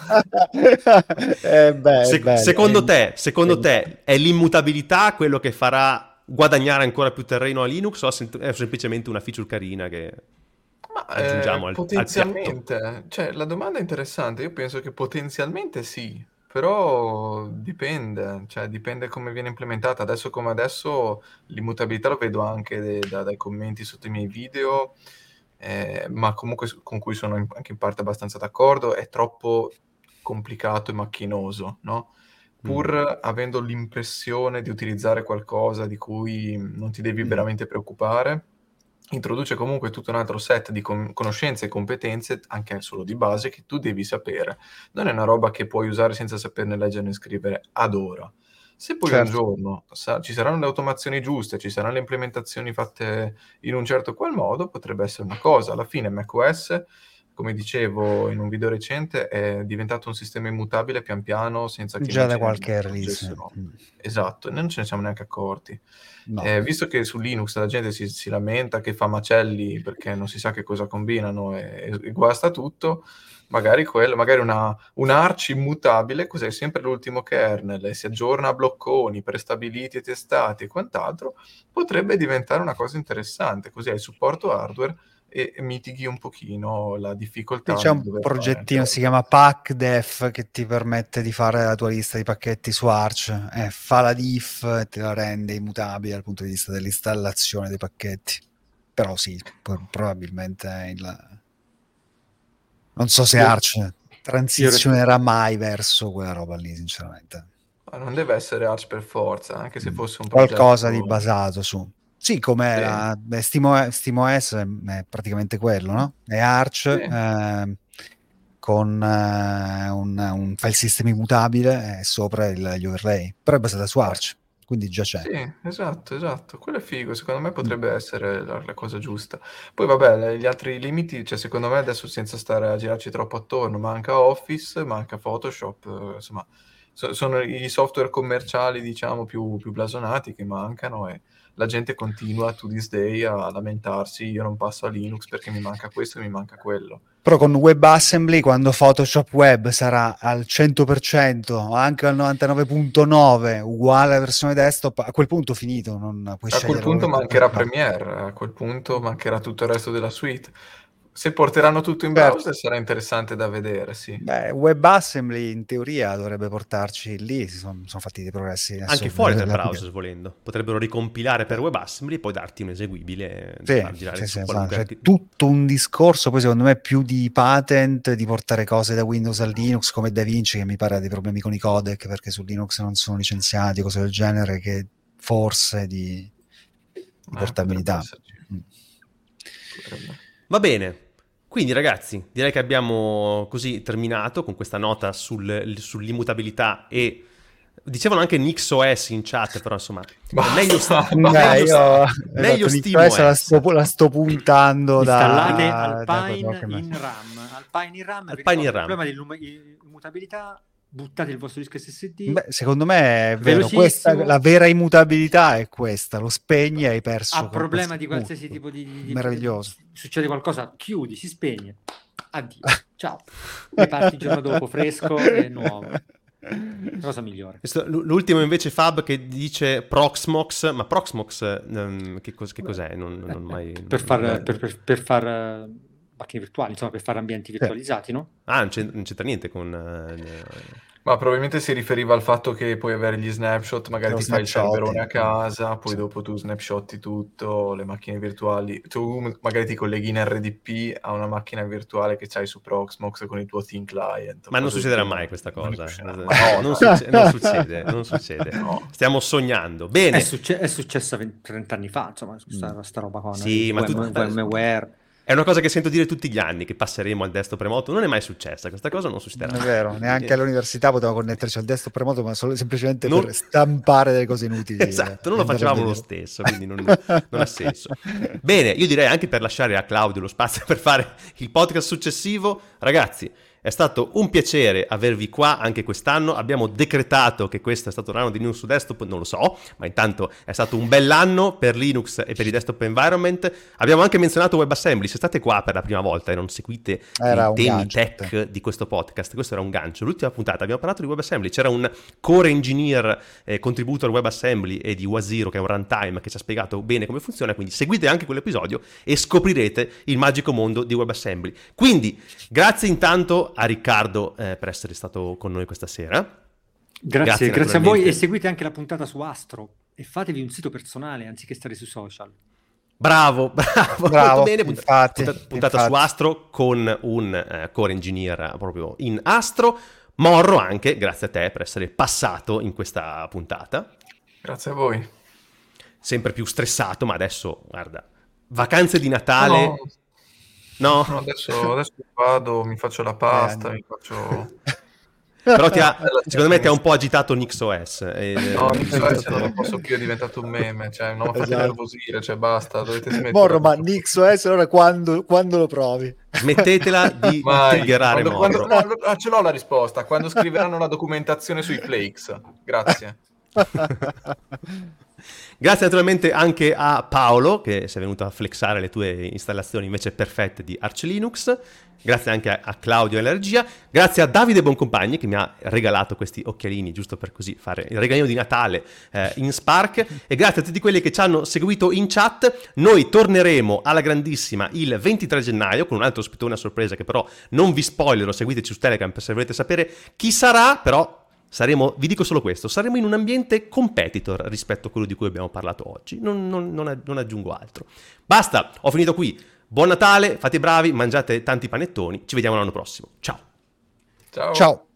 eh, beh, Se-
beh, secondo, te, secondo te è l'immutabilità quello che farà guadagnare ancora più terreno a Linux o è semplicemente una feature carina che...
Ma, aggiungiamo eh, al, potenzialmente, al cioè, la domanda è interessante. Io penso che potenzialmente sì, però dipende, cioè, dipende come viene implementata. Adesso come adesso l'immutabilità lo vedo anche de, da, dai commenti sotto i miei video, eh, ma comunque con cui sono in, anche in parte abbastanza d'accordo, è troppo complicato e macchinoso, no? Pur mm. avendo l'impressione di utilizzare qualcosa di cui non ti devi mm. veramente preoccupare introduce comunque tutto un altro set di con- conoscenze e competenze, anche solo di base, che tu devi sapere. Non è una roba che puoi usare senza saperne leggere né scrivere ad ora. Se poi certo. un giorno sa- ci saranno le automazioni giuste, ci saranno le implementazioni fatte in un certo qual modo, potrebbe essere una cosa. Alla fine macOS come dicevo in un video recente, è diventato un sistema immutabile pian piano senza che...
Già da qualche release.
Mm. Esatto, e non ce ne siamo neanche accorti. No. Eh, visto che su Linux la gente si, si, lamenta che fa macelli perché non si sa che cosa combinano e, e guasta tutto, magari quello, magari una, un arch immutabile, cos'è sempre l'ultimo kernel e si aggiorna a blocconi prestabiliti e testati e quant'altro, potrebbe diventare una cosa interessante, così hai supporto hardware e mitighi un pochino la difficoltà.
C'è un progettino, si chiama PackDef, che ti permette di fare la tua lista di pacchetti su Arch, eh, fa la diff e te la rende immutabile dal punto di vista dell'installazione dei pacchetti. Però sì, probabilmente il... non so se Arch transizionerà mai verso quella roba lì, sinceramente.
Ma non deve essere Arch per forza, anche se mm. fosse un
progetto... Qualcosa di basato su sì, come sì. la, beh, Stimo, SteamOS è praticamente quello, no? È Arch eh, con eh, un, un, file system immutabile e sopra il, gli overlay, però è basata su Arch, quindi già c'è.
Sì, esatto, esatto. Quello è figo, secondo me potrebbe mm. essere la, la, cosa giusta. Poi vabbè, gli altri limiti, cioè secondo me adesso senza stare a girarci troppo attorno, manca Office, manca Photoshop, insomma so- sono i software commerciali, diciamo, più, più blasonati che mancano e la gente continua to this day a lamentarsi, io non passo a Linux perché mi manca questo e mi manca quello.
Però con WebAssembly, quando Photoshop Web sarà al 100%, anche al 99.9, uguale alla versione desktop, a quel punto finito. Non puoi
a quel punto mancherà Premiere, a quel punto mancherà tutto il resto della suite. Se porteranno tutto in certo. browser sarà interessante da vedere, sì.
Beh, WebAssembly in teoria dovrebbe portarci lì, si sono, sono fatti dei progressi.
Anche fuori dal browser, volendo. Potrebbero ricompilare per WebAssembly e poi darti un eseguibile. Sì,
sì, sì, esatto. cioè, tutto un discorso, poi secondo me più di patent, di portare cose da Windows a Linux, come DaVinci, che mi pare ha dei problemi con i codec, perché su Linux non sono licenziati, cose del genere, che forse di, di ah, portabilità. Mm.
Va bene, quindi ragazzi, direi che abbiamo così terminato con questa nota sul, sull'immutabilità e dicevano anche NixOS in chat, però insomma,
Ma... meglio, sta, Beh, io, meglio esatto. La sto, la sto puntando
Installate
da...
Alpine da in RAM. Alpine in RAM,
Alpine in RAM.
il problema dell'immutabilità buttate il vostro disco SSD.
Beh, secondo me è vero, questa, la vera immutabilità è questa, lo spegni e hai perso.
Ha problema di qualsiasi punto. tipo di,
di, Meraviglioso.
Succede qualcosa, chiudi, si spegne. Addio. Ciao. E parti il giorno dopo fresco e nuovo. Cosa migliore.
L'ultimo invece Fab che dice Proxmox, ma Proxmox um, che, cos- che, cos'è? Non, non mai,
per, far, non... Per, per, per far uh, macchine virtuali, insomma, per fare ambienti virtualizzati, no?
Ah, non, c'entra, non c'entra niente con... Uh,
ma probabilmente si riferiva al fatto che puoi avere gli snapshot, magari Lo ti fai il serverone a casa, poi sì. dopo tu snapshotti tutto, le macchine virtuali. Tu magari ti colleghi in RDP a una macchina virtuale che c'hai su Proxmox con il tuo Thin Client.
Ma non succederà mai questa cosa. Non, no, non, succe- non succede, non succede. No. Stiamo sognando. Bene.
È, succe- è successa 20, 30 anni fa, insomma, questa, mm. roba qua.
Sì, ma tu... VMware è una cosa che sento dire tutti gli anni, che passeremo al desktop remoto. Non è mai successa, questa cosa non succederà.
Non è vero, neanche all'università potevamo connetterci al desktop remoto, ma solo, semplicemente non... per stampare delle cose inutili.
Esatto, non lo facevamo lo stesso, quindi non, non ha senso. Bene, io direi anche per lasciare a Claudio lo spazio per fare il podcast successivo, ragazzi, è stato un piacere avervi qua anche quest'anno. Abbiamo decretato che questo è stato un anno di Linux su desktop, non lo so, ma intanto è stato un bell'anno per Linux e per i desktop environment. Abbiamo anche menzionato WebAssembly. Se state qua per la prima volta e non seguite era i temi gancio, tech di questo podcast, questo era un gancio. L'ultima puntata abbiamo parlato di WebAssembly. C'era un core engineer eh, contributo al WebAssembly e di Waziro, che è un runtime che ci ha spiegato bene come funziona. Quindi seguite anche quell'episodio e scoprirete il magico mondo di WebAssembly. Quindi, grazie intanto a Riccardo eh, per essere stato con noi questa sera.
Grazie, grazie, grazie a voi e seguite anche la puntata su Astro e fatevi un sito personale anziché stare sui social.
Bravo, bravo, bravo bene. Infatti, puntata, puntata infatti. su Astro con un eh, core engineer proprio in Astro. Morro anche, grazie a te per essere passato in questa puntata.
Grazie a voi.
Sempre più stressato, ma adesso, guarda, vacanze di Natale. No,
No? no adesso, adesso, vado, mi faccio la pasta, eh, mi faccio...
Però ha, secondo me ti ha un po' agitato NixOS. E...
No, NixOS non lo posso più, è diventato un meme, cioè non fate esatto. nervosire, cioè basta, dovete smettere.
Morro, ma NixOS allora quando, quando lo provi?
Smettetela di triggerare
quando, quando, no, ce l'ho la risposta, quando scriveranno la documentazione sui flakes. Grazie.
Grazie naturalmente anche a Paolo che sei venuto a flexare le tue installazioni invece perfette di Arch Linux. Grazie anche a, Claudio e Allergia. Grazie a Davide Boncompagni che mi ha regalato questi occhialini giusto per così fare il regalino di Natale eh, in Spark. E grazie a tutti quelli che ci hanno seguito in chat. Noi torneremo alla grandissima il 23 gennaio con un altro ospitone a sorpresa che però non vi spoilerò. Seguiteci su Telegram se volete sapere chi sarà, però Saremo, vi dico solo questo, saremo in un ambiente competitor rispetto a quello di cui abbiamo parlato oggi, non, non, non, non aggiungo altro. Basta, ho finito qui. Buon Natale, fate i bravi, mangiate tanti panettoni, ci vediamo l'anno prossimo. Ciao.
Ciao. Ciao.